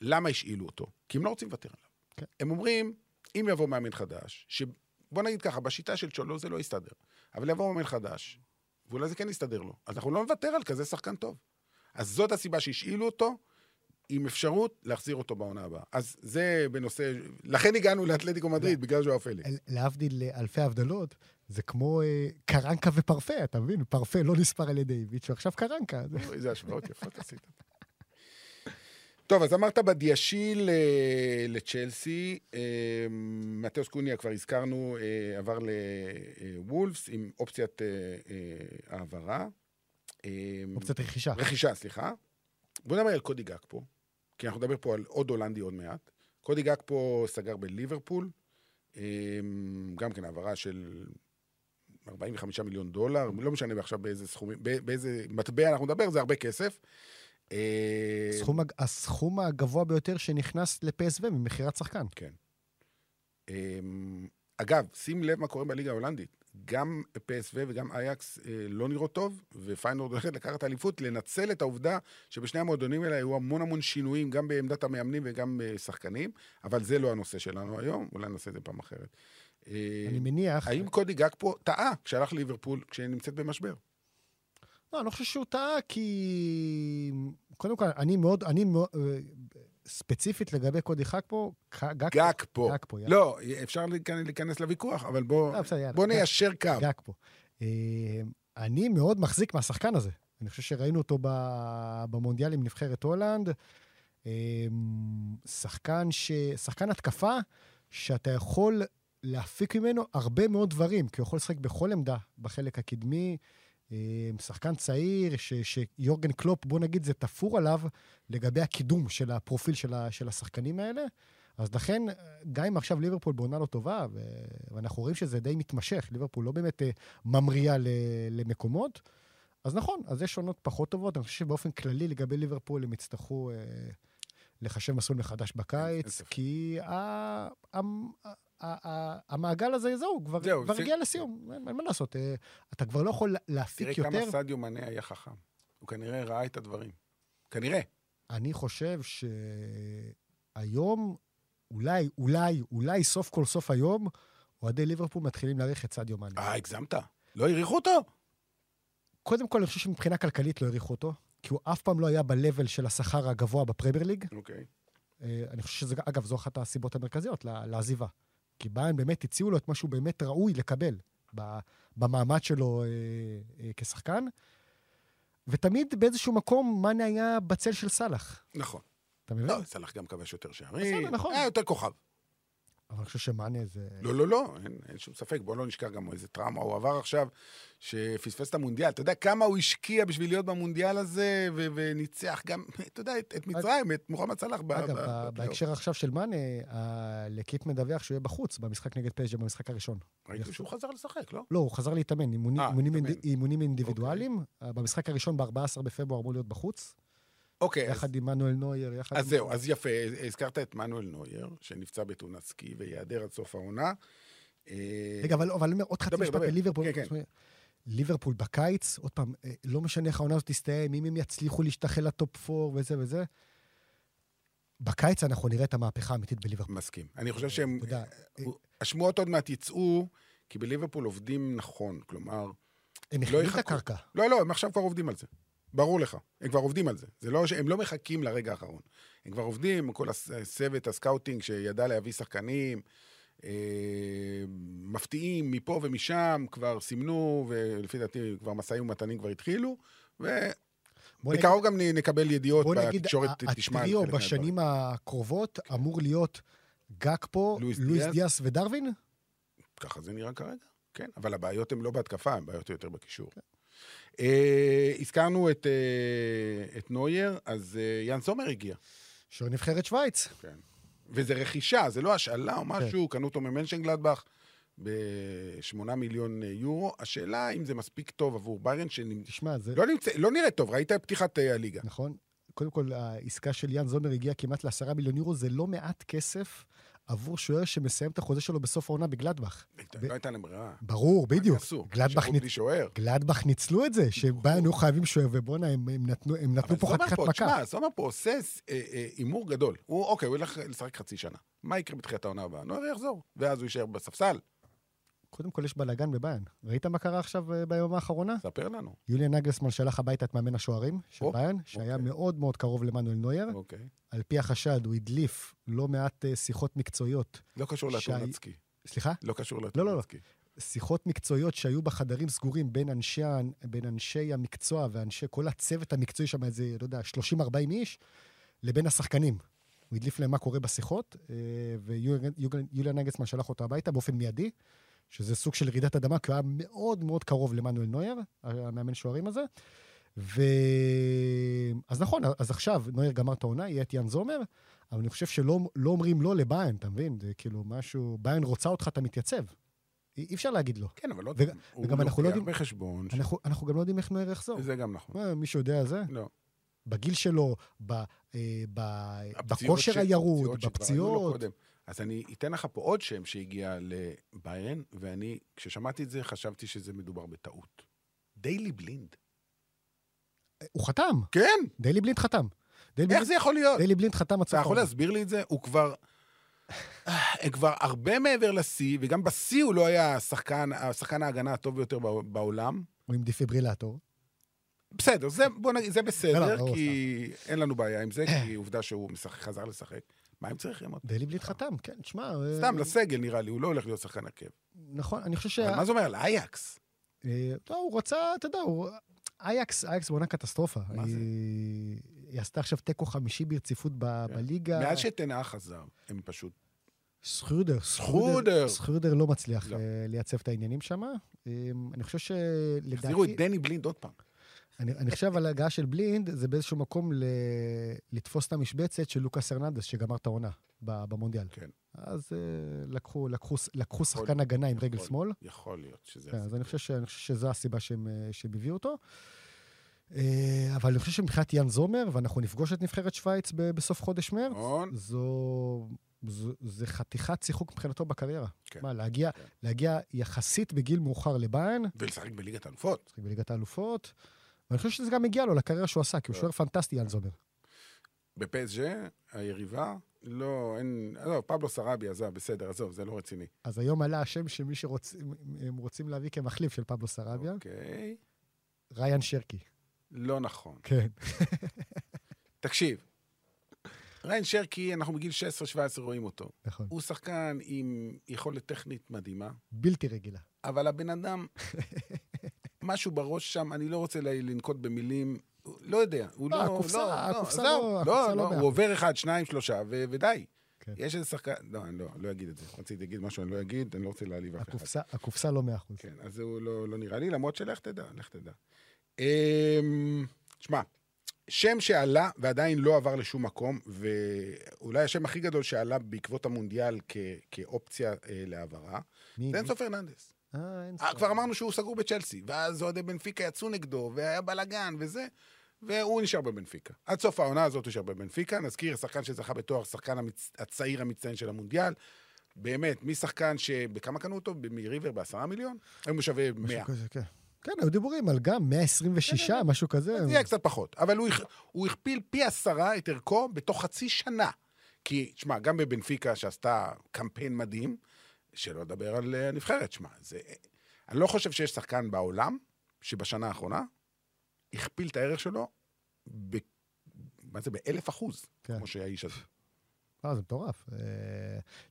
למה השאילו אותו? כי הם לא רוצים לוותר עליו. כן. הם אומרים, אם יבוא מאמן חדש, שבוא נגיד ככה, בשיטה של צ'ולו זה לא יסתדר, אבל יבוא מאמן חדש, ואולי זה כן יסתדר לו, אז אנחנו לא נוותר על כזה שחקן טוב. אז זאת הסיבה שהשאילו אותו, עם אפשרות להחזיר אותו בעונה הבאה. אז זה בנושא, לכן הגענו לאתלטיקו מדריד, בגלל ז'ואר פליקס. להבדיל אלפי הבדלות, זה כמו אה, קרנקה ופרפה, אתה מבין? פרפה לא נספר על ידי איביץ', ועכשיו קרנקה. איזה השוואות יפות עשית. טוב, אז אמרת בדיאשיל אה, לצ'לסי, אה, מתאוס קוניה כבר הזכרנו, אה, עבר לוולפס עם אופציית אה, אה, העברה. אה, אופציית רכישה. רכישה, סליחה. בוא נדבר על קודי גג פה, כי אנחנו נדבר פה על עוד הולנדי עוד מעט. קודי גג פה סגר בליברפול, אה, גם כן העברה של 45 מיליון דולר, לא משנה עכשיו באיזה סכומים, באיזה מטבע אנחנו נדבר, זה הרבה כסף. אה, הסכום הסכום הגבוה ביותר שנכנס לפסו ממכירת שחקן. כן. אמ, אגב, שים לב מה קורה בליגה ההולנדית. גם PSV וגם אייקס אה, לא נראות טוב, ופיינורד הולכת לקחת אליפות, לנצל את העובדה שבשני המועדונים האלה היו המון המון שינויים, גם בעמדת המאמנים וגם אה, שחקנים, אבל זה לא הנושא שלנו היום, אולי נעשה את זה פעם אחרת. אה, אני מניח... האם קודי גג פה טעה כשהלך ליברפול, כשהיא נמצאת במשבר? לא, אני לא חושב שהוא טעה, כי... קודם כל, אני מאוד, אני מאוד... אה, ספציפית לגבי קודי חג פה, ח- גג גג פה. גג פה, יאללה. לא, אפשר להיכנס- לוויכוח, אבל בוא לא, בסדר, יאללה. בוא ניישר קו. גג פה. אה, אני מאוד מחזיק מהשחקן הזה. אני חושב שראינו אותו במונדיאל עם נבחרת הולנד. אמ, שחקן, ש... שחקן התקפה שאתה יכול להפיק ממנו הרבה מאוד דברים, כי הוא יכול לשחק בכל עמדה בחלק הקדמי. שחקן צעיר, ש... שיורגן קלופ, בוא נגיד, זה תפור עליו לגבי הקידום של הפרופיל של, ה... של השחקנים האלה. אז לכן, גם אם עכשיו ליברפול בעונה לא טובה, ו... ואנחנו רואים שזה די מתמשך, ליברפול לא באמת אה, ממריאה ל... למקומות, אז נכון, אז יש עונות פחות טובות. אני חושב שבאופן כללי לגבי ליברפול הם יצטרכו אה, לחשב מסלול מחדש בקיץ, כי ה... ה... המעגל הזה, זהו, כבר, זהו, כבר זה- הגיע לסיום, אין, אין מה לעשות. אה, אתה כבר לא יכול להפיק תראה יותר. כמה סדיו מנה היה חכם. הוא כנראה ראה את הדברים. כנראה. אני חושב שהיום, אולי, אולי, אולי סוף כל סוף היום, אוהדי ליברפול מתחילים להעריך את סעדיו מאני. אה, הגזמת. לא העריכו אותו? קודם כל, אני חושב שמבחינה כלכלית לא העריכו אותו, כי הוא אף פעם לא היה ב-level של השכר הגבוה בפרמייר ליג. אוקיי. אה, אני חושב שזה, אגב, זו אחת הסיבות המרכזיות לעזיבה. כי ביין באמת הציעו לו את מה שהוא באמת ראוי לקבל במעמד שלו אה, אה, כשחקן. ותמיד באיזשהו מקום מאנה היה בצל של סאלח. נכון. אתה מבין? לא, סלח גם כבש יותר שערים. בסדר, נכון. היה יותר כוכב. אבל אני חושב שמאנה זה... לא, לא, לא, אין, אין שום ספק. בוא לא נשכח גם איזה טראומה הוא עבר עכשיו, שפספס את המונדיאל. אתה יודע כמה הוא השקיע בשביל להיות במונדיאל הזה, ו- וניצח גם, אתה יודע, את, את מצרים, את מוחמד סלאח. אגב, ב-. בהקשר עכשיו של מאנה, ה- לקיפ מדווח שהוא יהיה בחוץ במשחק נגד פז'ה במשחק הראשון. ראיתי שהוא חזר לשחק, לא? לא, הוא חזר להתאמן, אימונים- אה, אימונים אימונים אינדיבידואליים. אה, במשחק הראשון ב-14 בפברואר אמור להיות בחוץ, אוקיי, אז, יחד עם מנואל נוייר, יחד אז עם... זהו, אז יפה, הזכרת את מנואל נוייר, שנפצע בתאונת סקי וייעדר עד סוף העונה. אה, רגע, אבל אבל אני אומר עוד חצי משפט דבר. על ליברפול. כן, כן. ליברפול בקיץ, עוד פעם, אה, לא משנה איך העונה הזאת תסתיים, אם הם יצליחו להשתחל לטופ 4 וזה וזה, בקיץ אנחנו נראה את המהפכה האמיתית בליברפול. מסכים. אני חושב שהם... אתה יודע, אה, השמועות עוד מעט יצאו, כי בליברפול עובדים נכון. כלומר, הם לא מכינים את. הקרקע. לא, לא, הם עכשיו כבר עובדים על זה. ברור לך. הם כבר עובדים על זה. זה לא. הם לא מחכים לרגע האחרון. הם כבר עובדים, כל הצוות ה scouting שידע להביא שחקנים, אה, מפתיעים מפה ומשם, כבר סימנו, ולפי דעתי כבר משאים ומתנים כבר התחילו, בוא נגיד- ובקרוב גם נקבל ידיעות בוא נגיד, בתקשורת, תשמע על הטריו חלק מהדברים. בשנים הקרובות אמור להיות גקפו, לואיס לואיס דיאס. ודרווין? ככה זה נראה כרגע, כן. אבל הבעיות הן לא בהתקפה, הן בעיות יותר בקישור. אה, הזכרנו את, אה, את נוייר, אז אה, יאן סומר הגיע. של נבחרת שווייץ. כן. וזה רכישה, זה לא השאלה או משהו, קנו אותו ממנשנגלדבך ב-8 מיליון יורו. השאלה אם זה מספיק טוב עבור ביירן, שלא תשמע, זה... נמצא, לא נראה טוב, ראית את פתיחת אה, הליגה. נכון. קודם כל, העסקה של יאן זומר הגיעה כמעט לעשרה מיליון יורו, זה לא מעט כסף עבור שוער שמסיים את החוזה שלו בסוף העונה בגלדבך. לא הייתה להם ברירה. ברור, בדיוק. גלדבך, ניצלו את זה, שבאן היו חייבים שוער, ובואנה, הם, נתנו, הם נתנו אבל פה סומר חתיכת פה, מכה. תשמע, סומר פה עושה אה, אה, הימור גדול. הוא, אוקיי, הוא ילך לשחק חצי שנה. מה יקרה בתחילת העונה הבאה? נויר יחזור, ואז הוא יישאר בספסל. קודם כל, יש בלאגן בביין. ראית מה קרה עכשיו אה, ביום האחרונה? ספר לנו. יוליאן נגלסמן שלח הביתה את מאמן השוערים של או, ביין, שהיה אוקיי. מאוד מאוד קרוב למנואל נויר. אוקיי. על פי החשד, הוא הדליף לא מעט אה, שיחות מקצועיות. לא קשור לתאונת סקי. סליחה? לא קשור לא, לתאונת לא. סקי. שיחות מקצועיות שהיו בחדרים סגורים בין אנשי, בין אנשי המקצוע ואנשי כל הצוות המקצועי שם, איזה, לא יודע, 30-40 איש, לבין השחקנים. הוא הדליף להם מה קורה בשיחות, אה, ויוליה נגסמן שלח אותו הביתה באופן מיידי, שזה סוג של רעידת אדמה, כי הוא היה מאוד מאוד קרוב למנואל נויר, המאמן שוערים הזה. ו... אז נכון, אז עכשיו נויר גמר את העונה, יהיה את יאן זומר, אבל אני חושב שלא לא אומרים לא לביין, אתה מבין? זה כאילו משהו, ביין רוצה אותך, אתה מתייצב. אי אי אפשר להגיד לא. כן, אבל לא... וג- הוא וגם אנחנו לא יודעים- בחשבון... ש- אנחנו, אנחנו גם לא יודעים איך נויר יחזור. זה גם נכון. מה, מישהו יודע זה? לא. בגיל שלו, ב, אה, ב, בכושר ש- הירוד, בפציעות. אז אני אתן לך פה עוד שם שהגיע לביירן, ואני, כששמעתי את זה, חשבתי שזה מדובר בטעות. דיילי בלינד. הוא חתם, כן, דיילי בלינד חתם. דיילי איך בלינד, זה יכול להיות? דיילי בלינד חתם עד אתה יכול. להסביר לי את זה? הוא כבר... הם כבר הרבה מעבר לשיא, וגם בשיא הוא לא היה השחקן, השחקן ההגנה הטוב ביותר בע- בעולם. הוא עם דפיברילטור. בסדר, זה, בוא נגיד, זה לא, בסדר, לא, כי אין לנו בעיה עם זה, כי עובדה שהוא משחק, חזר לשחק. מה הם צריכים אותו? דיילי בלינד חתם, כן, תשמע... אה, סתם, לסגל נראה לי, הוא לא הולך להיות שחקן עקב. נכון, אני חושב ש... מה זה אומר? לאייאקס. אה, לא, הוא רצה, אתה יודע. אייקס, אייקס בעונה קטסטרופה. מה זה? היא- עשתה עכשיו תיקו חמישי ברציפות כן. בליגה. מאז שתנאה חזר, הם פשוט... סחרודר. סחרודר. סחרודר לא מצליח לא. אה, לייצב את העניינים שם. אני חושב החזירו את שלדעתי, דני בלינד עוד פעם. אני אני חושב על ההגעה של בלינד, זה באיזשהו מקום ל- לתפוס את המשבצת של לוקאס הרננדס, שגמר את העונה במונדיאל. כן. אז אה, לקחו- לקחו לקחו יכול- שחקן הגנה עם רגל יכול- שמאל. יכול להיות שזה... כן, אז. אני חושב, ש, אני חושב שזו הסיבה שהם, אה, שהם הביאו אותו. אה, אבל אני חושב שמבחינת יאן זומר, ואנחנו נפגוש את נבחרת שווייץ בסוף חודש מרץ, נכון. זו, זו, זה חתיכת שיחוק מבחינתו בקריירה. כן. מה, להגיע, כן. להגיע יחסית בגיל מאוחר לביין, ולשחק בליגת האלופות. משחק בליגת האלופות, ואני חושב שזה גם מגיע לו לקריירה שהוא עשה, כי הוא לא. שוער פנטסטי, יאן זומר. בפסג'ה, היריבה, לא, אין... עזוב, פבלו סרבי עזב, בסדר, עזוב, זה לא רציני. אז היום עלה השם שמי שרוצים רוצים להביא כמחליף של פבלו סרביה, אוקיי. ריין שרקי. לא נכון. כן. תקשיב, ריין שרקי, אנחנו בגיל 16-17 רואים אותו. נכון. הוא שחקן עם יכולת טכנית מדהימה, בלתי רגילה. אבל הבן אדם, משהו בראש שם, אני לא רוצה לנקוט במילים, לא יודע, הוא לא, לא... הקופסה- לא, הקופסה עזוב, לא- הקופסה לא, לא לא, מאה הוא עובר אחד, שניים, שלושה, ו- ודי. כן. יש איזה שחקן, לא, אני לא, לא אגיד את זה. רציתי להגיד משהו, אני לא אגיד, אני לא רוצה להעליב אף אחד. הקופסה, לא מאה אחוז. כן, אז הוא לא, לא נראה לי, למרות שלך תדע, לך תדע. אמ, שמע, שם שעלה ועדיין לא עבר לשום מקום, ואולי השם הכי גדול שעלה בעקבות המונדיאל כ- כאופציה אה, להעברה, מי- זה אינסו פרננדס. אה, אין אה, ספק. כבר אמרנו שהוא סגור בצ'לסי, ואז אוהדי בנפיקה יצאו נגדו, והיה בלאגן וזה, והוא נשאר בבנפיקה. עד סוף העונה הזאת הוא נשאר בבנפיקה. נזכיר, שחקן שזכה בתואר, שחקן המצ... הצעיר המצטיין של המונדיאל. באמת, משחקן שבכמה קנו אותו? מריבר בעשרה מיליון? היום הוא שווה משהו 100. כזה, כן. כן, היו דיבורים על גם 126, משהו כזה. זה יהיה קצת פחות. אבל הוא, הוא הכפיל פי עשרה את ערכו בתוך חצי שנה. כי, שמע, גם בבנפיקה, שעשתה קמפיין מדהים, שלא לדבר על אה, הנבחרת, שמע, זה... אני לא חושב שיש שחקן בעולם שבשנה האחרונה הכפיל את הערך שלו ב... מה זה? באלף אחוז, כן. כמו שהאיש הזה. אה, זה מטורף.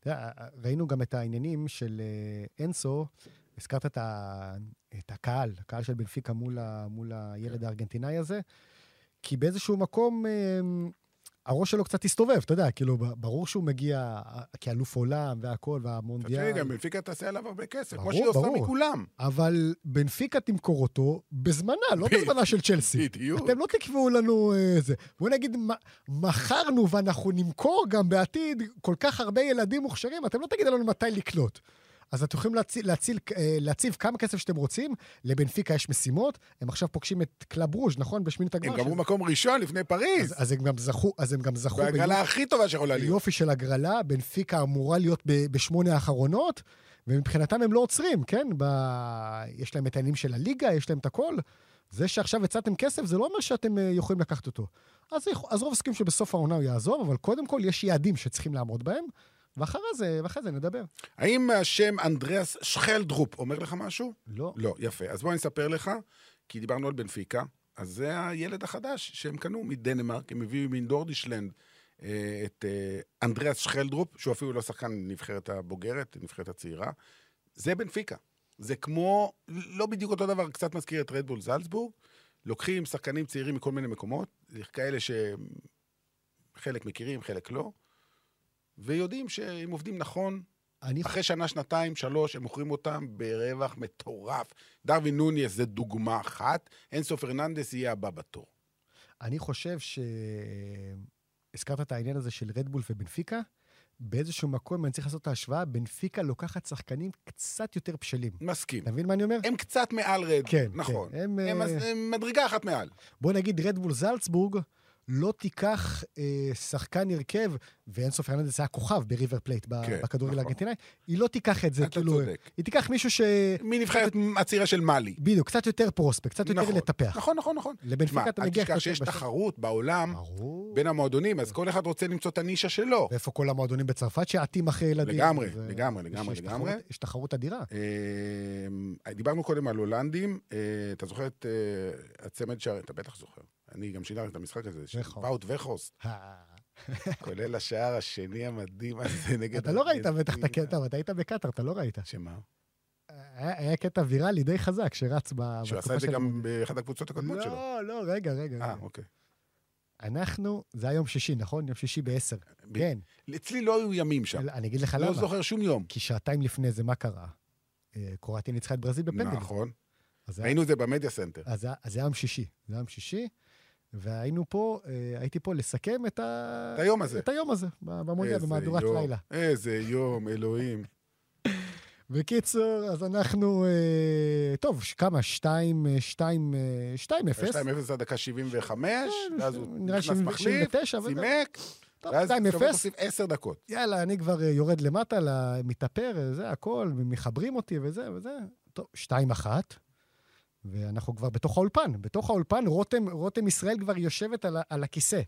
אה, ראינו גם את העניינים של אה, אנסו, הזכרת את, ה, את הקהל, הקהל של בנפיקה מול, ה, מול הילד הארגנטינאי הזה, כי באיזשהו מקום אה, הראש שלו קצת הסתובב, אתה יודע, כאילו, ברור שהוא מגיע אה, כאלוף עולם והכל, והמונדיאל. שני, גם בנפיקה תעשה עליו הרבה כסף, כמו ברור, שהיא עושה. מכולם. אבל בנפיקה תמכור אותו בזמנה, לא. בזמנה של צ'לסי. בדיוק. אתם לא תקבעו לנו אה, זה. בואו נגיד, מכרנו ואנחנו נמכור גם בעתיד כל כך הרבה ילדים מוכשרים, אתם לא תגידו לנו מתי לקלוט. אז אתם יכולים להציל, להציל, אה, להציב כמה כסף שאתם רוצים, לבנפיקה יש משימות, הם עכשיו פוגשים את קלאב ברוז', נכון? בשמינית הגמר. הם גמרו שזה- מקום ראשון לפני פריז, אז, אז הם גם זכו, אז הם גם זכו בהגרלה הכי טובה שיכולה להיות. ביופי של הגרלה, בנפיקה אמורה להיות ב- בשמונה האחרונות, ומבחינתם הם לא עוצרים, כן? ב... יש להם את העניינים של הליגה, יש להם את הכל. זה שעכשיו הצעתם כסף, זה לא אומר שאתם אה, יכולים לקחת אותו. אז, אז רוב הסכים שבסוף העונה הוא יעזוב, אבל קודם כל יש יעדים שצריכים לעמוד בהם, ואחרי זה, ואחרי זה נדבר. האם השם אנדריאס שכלדרופ אומר לך משהו? לא. לא, יפה. אז בוא אני אספר לך, כי דיברנו על בנפיקה, אז זה הילד החדש שהם קנו מדנמרק, הם הביאו מנורדישלנד אה, את אה, אנדריאס שכלדרופ, שהוא אפילו לא שחקן נבחרת הבוגרת, נבחרת הצעירה. זה בנפיקה. זה כמו, לא בדיוק אותו דבר, קצת מזכיר את רדבול זלצבורג. לוקחים שחקנים צעירים מכל מיני מקומות, כאלה שחלק מכירים, חלק לא, ויודעים שאם עובדים נכון, אני, אחרי שנה, שנתיים, שלוש, הם מוכרים אותם ברווח מטורף. דרווין נוניס זה דוגמה אחת, אינסו פרננדס יהיה הבא בתור. אני חושב ש... הזכרת את העניין הזה של רדבול ובנפיקה, באיזשהו מקום, אני צריך לעשות את ההשוואה, בנפיקה לוקחת שחקנים קצת יותר בשלים. מסכים. אתה מבין מה אני אומר? הם קצת מעל רד, כן, נכון. כן. הם, הם, אה, הם מדרגה אחת מעל. בוא נגיד רדבול זלצבורג לא תיקח אה, שחקן הרכב, ואנסו פרננדס היה כוכב בריבר פלייט כן, בכדורגל נכון. הארגנטינאי, היא לא תיקח את זה, אתה כאילו... צודק. היא תיקח מישהו ש... מנבחרת הצעירה של מאלי. בדיוק, קצת יותר prospect, קצת יותר נכון, לטפח. נכון, נכון, נכון. לבנפיקה אתה אל מגיע תשכח קצת שיש תחרות בעולם ברור. בין המועדונים, אז כל אחד רוצה למצוא את הנישה שלו. ואיפה כל המועדונים בצרפת שעטים אחרי ילדים? לגמרי, זה- לגמרי, לגמרי, יש לגמרי. תחרות- יש תחרות אדירה. אה, דיברנו קודם על הולנדים, אה, אתה זוכר את אה, הצמד שער, אתה בטח זוכר. אני גם שינה את המשחק הזה, של וכו. ואוט וכוס, אה, כולל השער השני המדהים הזה נגד... אתה לא ראית בטח את. הקטע, אבל אתה היית בקטאר, אתה לא ראית. שמה? היה היה קטע ויראלי די חזק שרץ ב... שהוא עשה בתקופה את זה של גם. באחת הקבוצות הקודמות שלו. לא, לא, רגע, רגע. אה. אוקיי. אנחנו, זה היה יום שישי, נכון? יום שישי בעשר. כן. אצלי לא היו ימים שם. אני אגיד לך לא למה. זוכר שום יום. כי שעתיים לפני זה, מה קרה? אה, קרואטיה ניצחה את ברזיל בפנדלים. נכון. ראינו את זה ב media center. אז זה היה יום שישי. זה היה יום שישי, והיינו פה, אה, הייתי פה לסכם את ה... את היום הזה. את היום הזה, במונדיאל, במהדורת לילה. איזה יום, אלוהים. בקיצור, אז אנחנו, אה, טוב, כמה? שתיים, אה, שתיים, אה, שתיים אפס. 2-0 עד דקה 75, ואז הוא נכנס מחליף, 79, וזה- צימק, ואז. הוסיף 10 דקות. יאללה, אני כבר אה, יורד למטה, מתאפר, אה, זה הכל, מחברים אותי וזה וזה. טוב, שתיים אחת, ואנחנו כבר בתוך האולפן. בתוך האולפן, רותם, רותם ישראל כבר יושבת על, על הכיסא.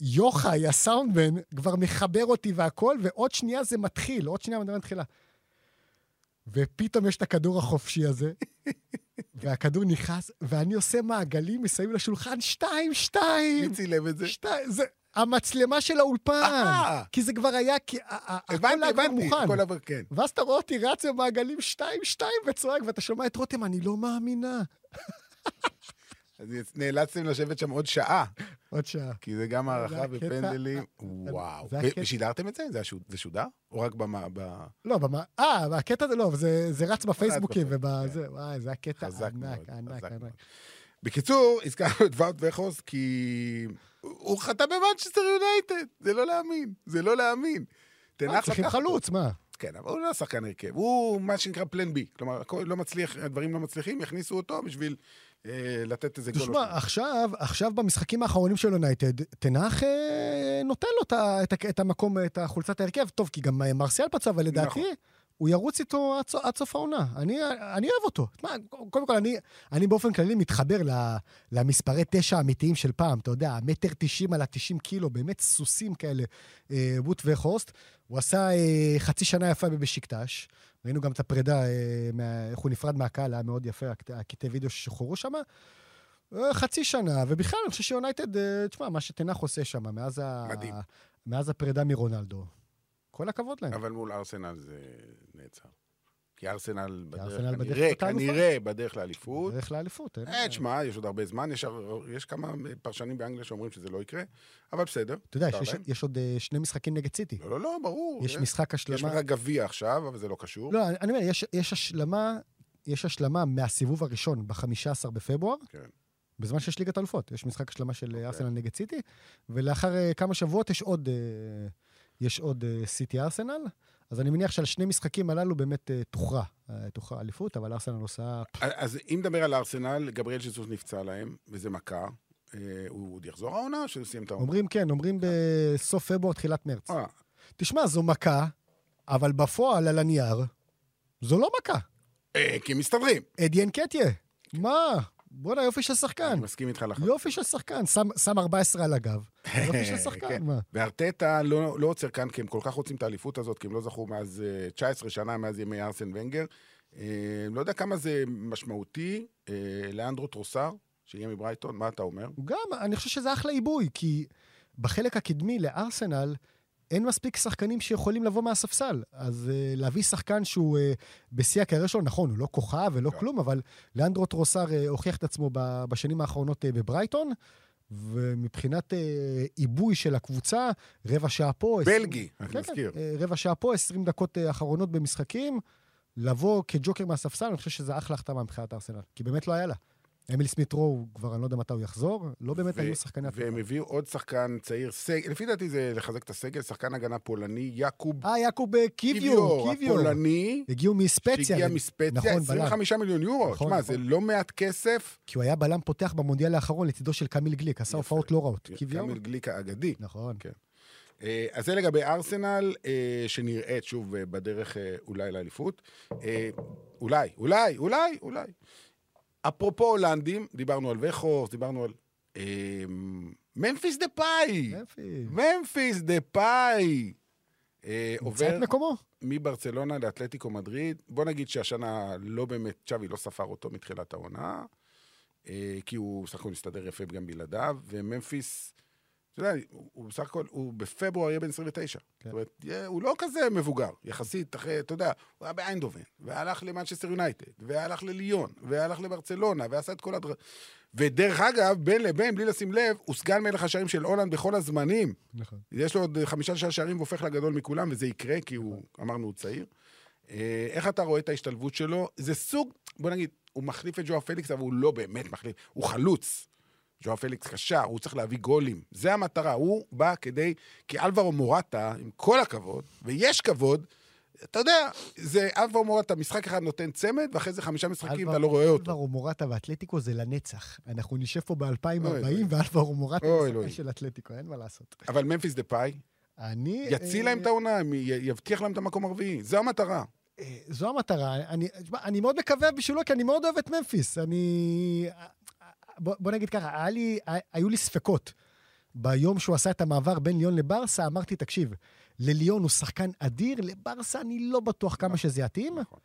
יוחאי, הסאונדמן, כבר מחבר אותי והכל, ועוד שנייה זה מתחיל, עוד שנייה המדבר מתחילה. ופתאום יש את הכדור החופשי הזה, והכדור נכנס, ואני עושה מעגלים מסביב לשולחן, שתיים, שתיים. מי צילם את זה? שתיים, זה המצלמה של האולפן. אה. כי זה כבר היה, כי הכל הבנתי, היה כבר הבנתי, מוכן. הכל עבר, כן. ואז אתה רואה אותי רץ במעגלים שתיים, שתיים וצועק, ואתה שומע את רותם, אני לא מאמינה. אז נאלצתם לשבת שם עוד שעה, עוד שעה. כי זה גם הערכה הקטע- ופנדלים. וואו. הקטע- ושידרתם את זה? זה שודר? או רק במה... לא, במה... אה, והקטע הזה, לא, זה, רץ בפייסבוקים בפייסבוק, ובזה, וואי, זה הקטע ענק, ענק, ענק. בקיצור, הזכרנו את ווט וכהורסט כי הוא חתם במנצ'סטר יונייטד, זה לא להאמין, זה לא להאמין. אה, טן האח צריכים. חלוץ, מה? כן, אבל הוא לא שחקן הרכב, הוא מה שנקרא plan B. כלומר, הכל לא מצליח, הדברים לא מצליחים, יכניסו אותו בשביל אה, לתת איזה גול. תשמע. עכשיו, עכשיו במשחקים האחרונים של יונייטד, טן האח אה, נותן לו את את את המקום, את החולצת ההרכב. טוב, כי גם אה, מרסיאל פצע, אבל לדעתי, נכון. הוא ירוץ איתו עד, עד סוף העונה. אני, אני אוהב אותו. תשמע, קודם כל, אני, אני באופן כללי מתחבר ל, למספרי תשע האמיתיים של פעם. אתה יודע, מטר תשעים על התשעים קילו, באמת סוסים כאלה, אה, ווט וחוסט. הוא עשה אה, חצי שנה יפה בבשיקטש. ראינו גם את הפרידה, אה, מה, איך הוא נפרד מהקהל, היה מאוד יפה, הקט- הקטעי וידאו ששוחררו שם. אה, חצי שנה, ובכלל, אני חושב שיונייטד, אה, תשמע, מה שתנח עושה שם, מאז, ה... מאז הפרידה מרונלדו, כל הכבוד להם. אבל מול ארסנל זה נעצר. כי ארסנל בדרך, בדרך כנראה. כנראה בדרך לאליפות. דרך לאליפות. אין- אה, תשמע, יש עוד הרבה זמן, יש, יש כמה פרשנים באנגליה שאומרים שזה לא יקרה, אבל בסדר. אתה יודע, יש-. יש עוד אה, שני משחקים נגד סיטי. לא, לא, לא, ברור. יש משחק יש השלמה... לך גביע עכשיו, אבל זה לא קשור. לא, אני אומר, יש- יש השלמה, יש השלמה מהסיבוב הראשון ב-15 בפברואר, כן. בזמן שיש ליגת אלופות. יש משחק השלמה של אוקיי. ארסנל נגד סיטי, ולאחר אה, כמה שבועות יש עוד, אה, יש עוד סיטי ארסנל. אז אני מניח שעל שני משחקים הללו באמת אה, תוכרע, אה, תוכרע אליפות, אבל ארסנל עושה... אז אם נדבר על ארסנל, גבריאל ז'זוס נפצע להם, וזה מכה. אה, הוא עוד יחזור העונה או שהוא סיים את העונה? אומרים כן, אומרים בסוף פברואר, תחילת מרץ. תשמע, זו מכה, אבל בפועל, על הנייר, זו לא מכה. כי מסתדרים. אדי אנקטיה, מה? בואנה, יופי של שחקן. אני מסכים איתך לחלוטין. יופי של שחקן, שם, שם 14 על הגב. יופי של כן. שחקן, מה? וארטטה לא, לא עוצר כאן, כי הם כל כך רוצים את האליפות הזאת, כי הם לא זכו מאז אה, 19 שנה, מאז ימי ארסן ונגר. אה, לא יודע כמה זה משמעותי. אה, לאנדרו טרוסר, שיהיה מברייטון, מה אתה אומר? גם, אני חושב שזה אחלה עיבוי, כי בחלק הקדמי לארסנל, אין מספיק שחקנים שיכולים לבוא מהספסל. אז uh, להביא שחקן שהוא uh, בשיא הקריירה שלו, נכון, הוא לא כוכב ולא כן. כלום, אבל לאנדרו טרוסר uh, הוכיח את עצמו ב- בשנים האחרונות uh, בברייטון, ומבחינת uh, עיבוי של הקבוצה, רבע שעה פה... בלגי, אני כן, מזכיר. כן, אה, רבע שעה פה, 20 דקות אה, אחרונות במשחקים, לבוא כג'וקר מהספסל, אני חושב שזה אחלה החתמה מבחינת ארסנל, כי באמת לא היה לה. אמיל סמית רו, כבר אני לא יודע מתי הוא יחזור, לא באמת ו- היו שחקני התקפה. והם הביאו עוד שחקן צעיר, סג... לפי דעתי זה לחזק את הסגל, שחקן הגנה פולני, יעקוב אה, יעקוב אה, קיוויו, קיוויו. הפולני, הגיעו מספציה. שהגיע מספציה, נכון, בלם. 25 מיליון יורו. נכון, תשמע, נכון. זה לא מעט כסף. כי הוא היה בלם פותח במונדיאל האחרון לצידו של קמיל גליק, עשה. הופעות לא רעות. קיוויו? קמיל גליק האגדי. נכון. כן. אה, אז זה לגבי ארסנל, אה, שנראית שוב בדרך אולי לאליפות. אולי, אולי, אולי, אולי. אפרופו הולנדים, דיברנו על וכורס, דיברנו על... אה, ממפיס דה פאי! ממפיס דה פאי! אה, עובר מקומו. מברצלונה לאתלטיקו מדריד. בוא נגיד שהשנה לא באמת, צ'אבי לא ספר אותו מתחילת העונה, אה, כי הוא סך הכל מסתדר יפה גם בלעדיו, וממפיס אתה יודע, הוא, בסך הכל, הוא בפברואר יהיה בן 29. כן. זאת אומרת, הוא לא כזה מבוגר, יחסית, אחרי, אתה יודע, הוא היה באיינדובן, והלך למנצ'סטר יונייטד, והלך לליון, והלך לברצלונה, ועשה את כל הדבר... ודרך אגב, בין לבין, בלי לשים לב, הוא סגן מלך השערים של הולנד בכל הזמנים. נכון. יש לו עוד חמישה-שישה שערים והופך לגדול מכולם, וזה יקרה, כי הוא, אמרנו, הוא צעיר. אה, איך אתה רואה את ההשתלבות שלו? זה סוג, בוא נגיד, הוא מחליף את ז'ואאו פליקס, אבל הוא לא באמת מחליף, הוא חלוץ. ז'ואאו פליקס קשר, הוא צריך להביא גולים. זה המטרה, הוא בא כדי... כי אלברו מוראטה, עם כל הכבוד, ויש כבוד, אתה יודע, זה אלברו מוראטה, משחק אחד נותן צמד, ואחרי זה חמישה משחקים אתה לא רואה אותו. אלברו מורטה ואתלטיקו זה לנצח. אנחנו נשב פה אוי, ב-2040, אוי. ואלברו מורטה אלוהים. שחקן של אתלטיקו, אין מה לעשות. אבל ממפיס דה פאי, אני... יציל אה, להם את העונה, יבטיח להם את המקום הרביעי. זו המטרה. אה, זו המטרה. אני, אני מאוד מקווה בשבילו, כי אני מאוד אוהב את ממפיס. אני... בוא, בוא נגיד ככה, לי, היו לי ספקות. ביום שהוא עשה את המעבר בין ליון לברסה, אמרתי, תקשיב, לליון הוא שחקן אדיר, לברסה אני לא בטוח כמה שזה יתאים, נכון.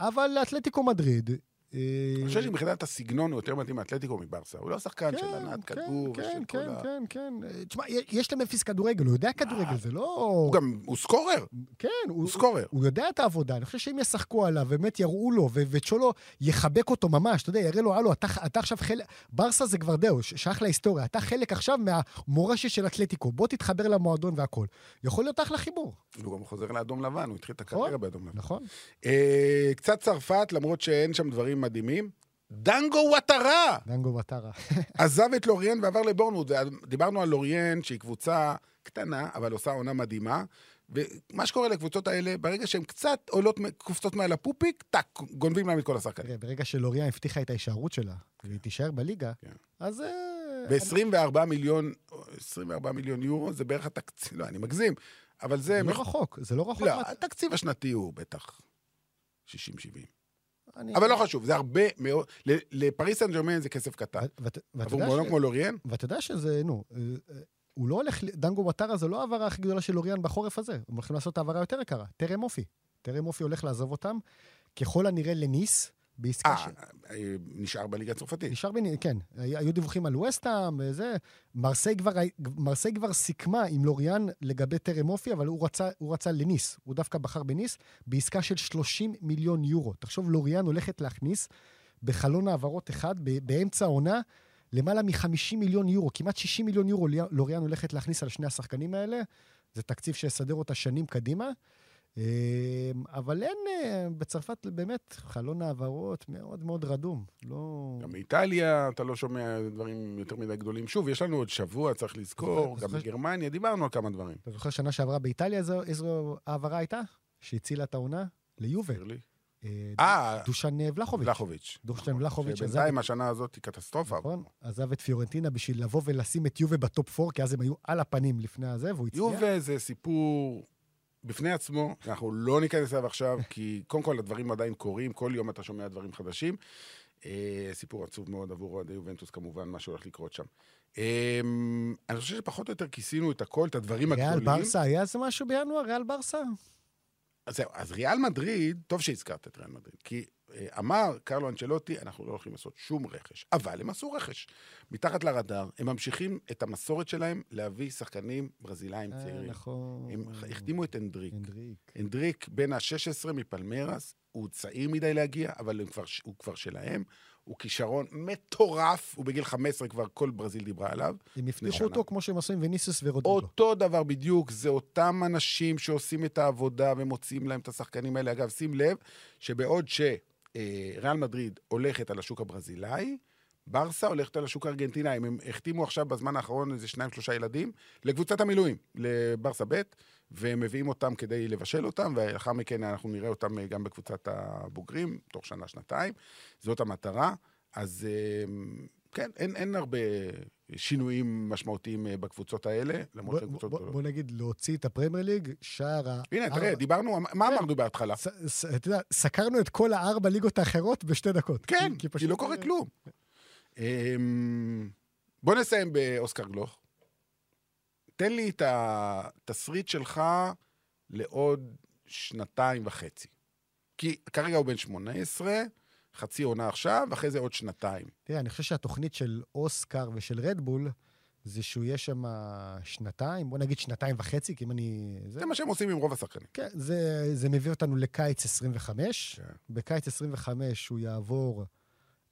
אבל לאתלטיקו מדריד... אה, אני חושב שמבחינת הסגנון הוא יותר מתאים מאתלטיקו מברסה. הוא לא שחקן של ענת כדור כן, ושל כל כן, ה... כן, כן. אה, תשמע, יש למפיס כדורגל, הוא יודע כדורגל, זה לא... הוא גם, הוא סקורר, כן, הוא סקורר. הוא יודע את העבודה, אני חושב שאם ישחקו עליו, באמת יראו לו, וצ'ולו יחבק אותו ממש, אתה יודע, יראה לו, הלו, אתה, עכשיו חלק, ברסה זה כבר דאו, שייך להיסטוריה, אתה חלק עכשיו מהמורשת של אתלטיקו, בוא תתחבר למועדון והכול. יכול להיות אחלה חיבור, הוא גם חוזר לאדום לבן, הוא התחיל את הקריירה באדום לבן. נכון? אה, קצת צרפת, למרות שאין שם דברים מדהימים. דנגו וואטרה דנגו וטרה. עזב את לוריאן ועבר לבורנמוט. דיברנו על לוריאן, שהיא קבוצה קטנה, אבל עושה עונה מדהימה. ומה שקורה לקבוצות האלה, ברגע שהן קצת עולות, קופצות מעל הפופיק, טאק, גונבים להם את כל השחקנים. ברגע שלוריה הבטיחה את ההישארות שלה, והיא תישאר בליגה, כן. אז... אה, ו-24 מיליון, 24 מיליון יורו, זה בערך התקציב, לא, אני מגזים, אבל זה... זה לא רחוק, זה לא רחוק. לא, התקציב השנתי הוא בטח 60-70. אני- אבל לא חשוב, זה הרבה מאוד, ל- לפריס סן ג'רמן זה כסף קטן. עבור ש- כמו לוריאן, ואתה יודע שזה, נו, אה, אה, הוא לא הולך, ל- דנגו וטרה זה לא ההעברה הכי גדולה של אוריאן בחורף הזה. הם הולכים לעשות העברה יותר יקרה. טרם אופי. טרם אופי הולך לעזוב אותם, ככל הנראה לניס, בעסקה אה, ש... אה, נשאר בליגה הצרפתית. נשאר בני... כן, היו דיווחים על וסטהאם וזה. מרסיי כבר, מרסיי כבר סיכמה עם לוריאן לגבי טרם אופי, אבל הוא רצה, הוא רצה לניס. הוא דווקא בחר בניס, בעסקה של 30 מיליון יורו. תחשוב, לוריאן הולכת להכניס בחלון העברות אחד, באמצע העונה, למעלה מ-50 מיליון יורו, כמעט 60 מיליון יורו לוריאן הולכת להכניס על שני השחקנים האלה. זה תקציב שיסדר אותה שנים קדימה. אה, אבל אין, אה, בצרפת באמת חלון העברות מאוד מאוד רדום. לא... גם מאיטליה אתה לא שומע דברים יותר מדי גדולים. שוב, יש לנו עוד שבוע, צריך לזכור, גם בגרמניה, דיברנו על כמה דברים. אתה זוכר שנה שעברה באיטליה איזו, העברה הייתה? שהצילה את העונה? ליובה. תסביר לי. אה, אה, דושן ולאהוביץ'. ולאהוביץ'. דושן ולאהוביץ' עזב, שבינתיים השנה הזאת היא קטסטרופה. נכון, עזב את פיורנטינה בשביל לבוא ולשים את יובה ב top 4, כי אז הם היו על הפנים לפני הזה, והוא הצליח. יובה זה סיפור בפני עצמו, אנחנו לא ניכנס אליו עכשיו, כי קודם כל הדברים עדיין קורים, כל יום אתה שומע דברים חדשים. אה, סיפור עצוב מאוד עבור אוהדי יובנטוס כמובן, מה שהולך לקרות שם. אה, אני חושב שפחות או יותר כיסינו את הכל, את הדברים ריאל הגדולים. ברסה, היה איזה משהו בינואר? ריאל ברסה? אז זהו, אז ריאל מדריד, טוב שהזכרת את ריאל מדריד, כי אמר קרלו אנצ'לוטי, אנחנו לא הולכים לעשות שום רכש. אבל הם עשו רכש. מתחת לרדאר, הם ממשיכים את המסורת שלהם להביא שחקנים ברזילאים אה, צעירים. נכון. הם החתימו את הנדריק. הנדריק. הנדריק בן ה-16 מפלמרס, הוא צעיר מדי להגיע, אבל הוא כבר, הוא כבר שלהם. הוא כישרון מטורף, הוא בגיל 15 כבר כל ברזיל דיברה עליו. הם שנה. אותו כמו שהם עשו עם וניסוס ורודריגו. אותו דבר בדיוק, זה אותם אנשים שעושים את העבודה ומוציאים להם את השחקנים האלה. אגב, שים לב שבעוד שריאל מדריד הולכת על השוק הברזילאי, ברסה הולכת על השוק הארגנטינאי. הם החתימו עכשיו בזמן האחרון איזה שניים, שלושה ילדים לקבוצת המילואים, לברסה ב', והם מביאים אותם כדי לבשל אותם, ולאחר מכן אנחנו נראה אותם אה, גם בקבוצת הבוגרים, תוך שנה, שנתיים. זאת המטרה. אז אה, כן, אין, אין הרבה שינויים משמעותיים אה, בקבוצות האלה, למרות בוא- שהן קבוצות גדולות. בוא נגיד, להוציא את הפרמייר ליג, שער ה... הנה, ארבע- תראה, דיברנו, מה כן. אמרנו בהתחלה? אתה יודע, סקרנו את כל הארבע ליגות האחרות בשתי דקות. כן, כי- כי לא קורה כלום. אמ, בוא נסיים באוסקר גלוך. תן לי את התסריט שלך לעוד שנתיים וחצי. כי כרגע הוא בן 18, חצי עונה עכשיו, ואחרי זה עוד שנתיים. תראה, אני חושב שהתוכנית של אוסקר ושל רדבול, זה שהוא יהיה שם שנתיים, בוא נגיד שנתיים וחצי, כי אם אני... זה, זה מה שהם עושים עם רוב השחקנים. כן, זה, זה מביא אותנו לקיץ 25. כן. בקיץ 25 הוא יעבור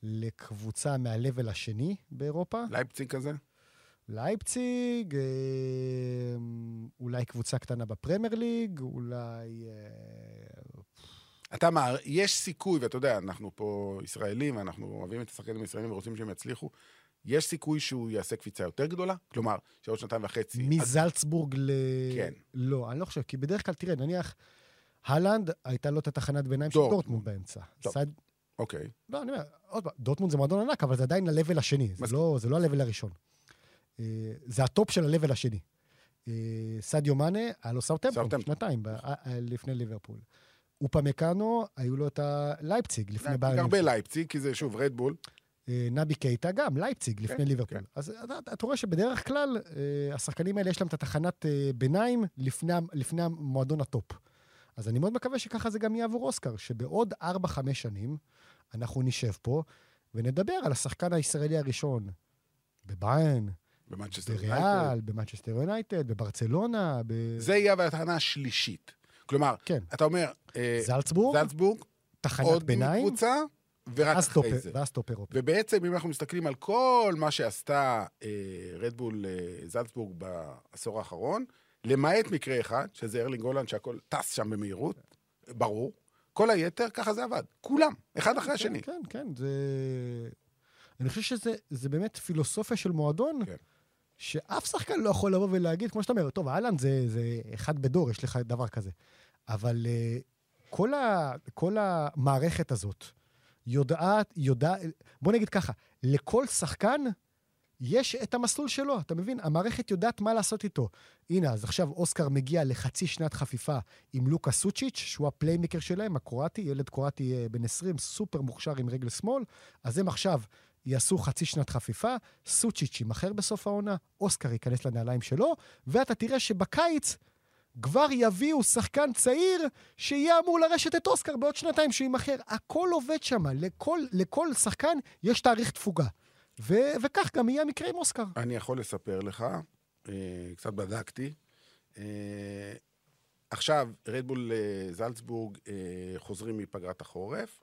לקבוצה מהלבל השני באירופה. לייפציג כזה? לייפציג, אה, אולי קבוצה קטנה בפרמייר ליג, אולי... אה, אתה מה, יש סיכוי, ואתה יודע, אנחנו פה ישראלים, ואנחנו אוהבים את השחקנים הישראלים ורוצים שהם יצליחו, יש סיכוי שהוא יעשה קפיצה יותר גדולה? כלומר, שעוד שנתיים וחצי... אז- מזלצבורג ל... כן. לא, אני לא חושב, כי בדרך כלל, תראה, נניח, הולאנד, הייתה לו את התחנת ביניים של דורטמונד. באמצע. טוב. סד... אוקיי. לא, אני אומר, עוד פעם, דורטמונד זה מועדון ענק, אבל זה עדיין ה-level השני, זה. לא, זה לא ה-level הראשון. אה, זה הטופ של ה-level השני. אה, סדיו מאנה, היה לו סאוטמפטון. שנתיים, אה, לפני ליברפול. אופמקאנו, היו לו את הלייפציג, לפני באיירן. הרבה לייפציג, כי זה שוב רדבול. אה, נבי קייטה גם, לייפציג, לפני כן, ליברפול. כן. אז אתה, אתה רואה שבדרך כלל, אה, השחקנים האלה יש להם את התחנת אה, ביניים לפני, לפני המועדון הטופ. אז אני מאוד מקווה שככה זה גם יהיה עבור אוסקר, שבעוד 4-5 שנים אנחנו נשב פה ונדבר על השחקן הישראלי הראשון בבאיירן, במנצ'סטר בריאל, יונייטד. במנצ'סטר יונייטד, בברצלונה, ב... זה יהיה התחנה השלישית. כלומר, כן. אתה אומר, אה, זלצבורג, זלצבורג, תחנת עוד ביניים, קבוצה, ורק ואז טופ, אחרי זה. ואז טופ אירופי. ובעצם, אם אנחנו מסתכלים על כל מה שעשתה אה, רדבול אה, זלצבורג בעשור האחרון, למעט מקרה אחד, שזה ארלינג הולאנד, שהכל טס שם במהירות, ברור. כל היתר, ככה זה עבד. כולם, אחד אחרי השני. כן, כן, זה... אני חושב שזה זה באמת פילוסופיה של מועדון, כן. שאף שחקן לא יכול לבוא ולהגיד, כמו שאתה אומר, טוב, אהלן זה, זה אחד בדור, יש לך דבר כזה. אבל uh, כל, ה, כל המערכת הזאת יודעת, יודעת, בוא נגיד ככה, לכל שחקן יש את המסלול שלו, אתה מבין? המערכת יודעת מה לעשות איתו. הנה, אז עכשיו אוסקר מגיע לחצי שנת חפיפה עם לוקה סוצ'יץ', שהוא הפליימקר שלהם, הקרואטי, ילד קרואטי אה, בן 20, סופר מוכשר עם רגל שמאל, אז הם עכשיו יעשו חצי שנת חפיפה, סוצ'יץ' יימכר בסוף העונה, אוסקר ייכנס לנעליים שלו, ואתה תראה שבקיץ כבר יביאו שחקן צעיר שיהיה אמור לרשת את אוסקר בעוד שנתיים שהוא יימכר. הכל עובד שם, לכל, לכל שחקן יש תאריך תפוגה. ו- וכך גם יהיה המקרה עם אוסקר. אני יכול לספר לך, אה, קצת בדקתי. אה, עכשיו, רדבול אה, זלצבורג אה, חוזרים מפגרת החורף.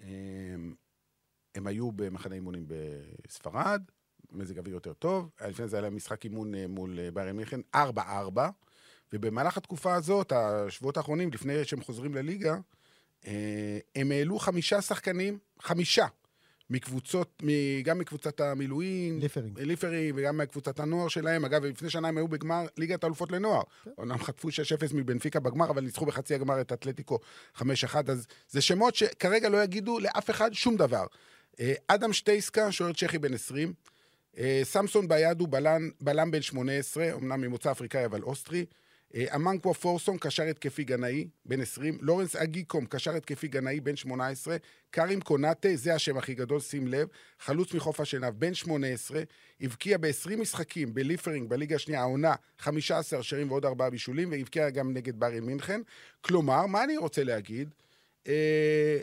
אה, הם היו במחנה אימונים בספרד, מזג אוויר יותר טוב. לפני זה היה להם משחק אימון אה, מול אה, ביירן מיכן, 4-4. ובמהלך התקופה הזאת, השבועות האחרונים, לפני שהם חוזרים לליגה, אה, הם העלו חמישה שחקנים, חמישה, מקבוצות, גם מקבוצת המילואים, ליפרינג. ליפרי וגם מקבוצת הנוער שלהם. אגב, לפני שנה הם היו בגמר ליגת האלופות לנוער. כן. אומנם חטפו 6-0 מבנפיקה בגמר, אבל ניצחו בחצי הגמר את אתלטיקו 5-1, אז זה שמות שכרגע לא יגידו לאף אחד שום דבר. אה, אדם שטייסקה, שוער צ'כי בן 20. אה, סמסון ביד הוא בלם, בלם בן 18, אמנם ממוצא אפריקאי אבל אוסטרי. אה, אמנקו פורסון, קשר התקפי גנאי, בן 20. לורנס אגיקום, קשר התקפי גנאי, בן 18. קארים קונאטה, זה השם הכי גדול, שים לב. חלוץ מחוף השנהב, בן 18. הבקיע ב-20 משחקים בליפרינג, בליגה השנייה, העונה, 15 שערים ועוד 4 בישולים, והבקיע גם נגד ביירן מינכן. כלומר, מה אני רוצה להגיד? אה,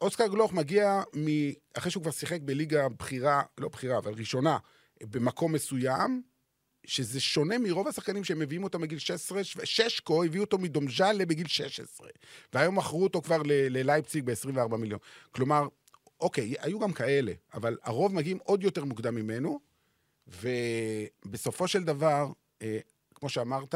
אוסקר גלוך מגיע, מ... אחרי שהוא כבר שיחק בליגה בכירה, לא בכירה, אבל ראשונה, במקום מסוים, שזה שונה מרוב השחקנים שהם מביאים אותם בגיל 16, ש- ששקו הביאו אותו מדומז'אלה בגיל 16, והיום מכרו אותו כבר ללייפציג ב-24 מיליון. כלומר, אוקיי, היו גם כאלה, אבל הרוב מגיעים עוד יותר מוקדם ממנו, ובסופו של דבר, אה, כמו שאמרת,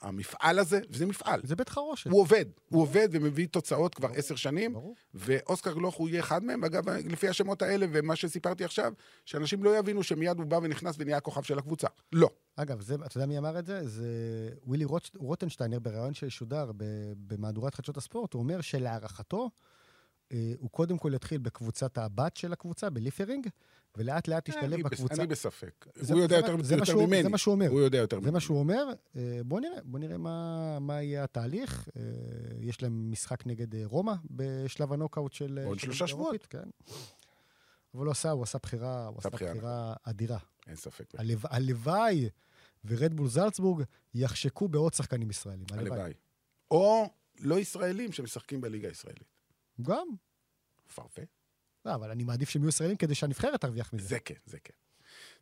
המפעל הזה, וזה מפעל, זה בית חרושת. הוא עובד, הוא עובד ומביא תוצאות כבר עשר שנים, ברור. ואוסקר גלוך הוא יהיה אחד מהם, ואגב, לפי השמות האלה ומה שסיפרתי עכשיו, שאנשים לא יבינו שמיד הוא בא ונכנס ונהיה הכוכב של הקבוצה. לא. אגב, זה, אתה יודע מי אמר את זה? זה ווילי רוט, רוטנשטיינר בריאיון ששודר במהדורת חדשות הספורט. הוא אומר שלהערכתו, הוא קודם כל יתחיל בקבוצת הבת של הקבוצה, בליפרינג, ולאט לאט בס- בקבוצה. אני בספק. זה- הוא יודע זה יותר זה ממני. זה מה שהוא אומר. הוא יודע יותר זה ממני. מה שהוא אומר. אה, בוא נראה, בוא נראה מה, יהיה התהליך. אה, יש להם משחק נגד אה, רומא בשלב הנוקאוט של... אה, עוד של שלושה שבועות. כן. אבל הוא עשה, הוא עשה בחירה, הוא עשה בחירה אדירה. אין ספק. הלו- הלוואי ורדבול זלצבורג יחשקו בעוד שחקנים ישראלים. הלוואי. או לא ישראלים שמשחקים בליגה הישראלית. גם. פרפה. לא, אבל אני מעדיף שהם יהיו ישראלים כדי שהנבחרת תרוויח מזה. זה כן, זה כן.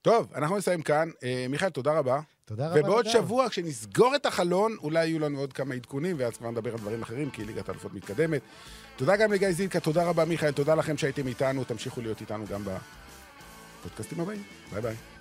טוב, אנחנו נסיים כאן. אה, מיכאל, תודה רבה. תודה רבה. ובעוד נדב. שבוע, כשנסגור את החלון, אולי יהיו לנו עוד כמה עדכונים, ואז כבר נדבר על דברים אחרים, כי ליגת האלופות מתקדמת. תודה גם לגיא זילקה, תודה רבה, מיכאל, תודה לכם שהייתם איתנו, תמשיכו להיות איתנו גם בפודקאסטים הבאים. ביי ביי.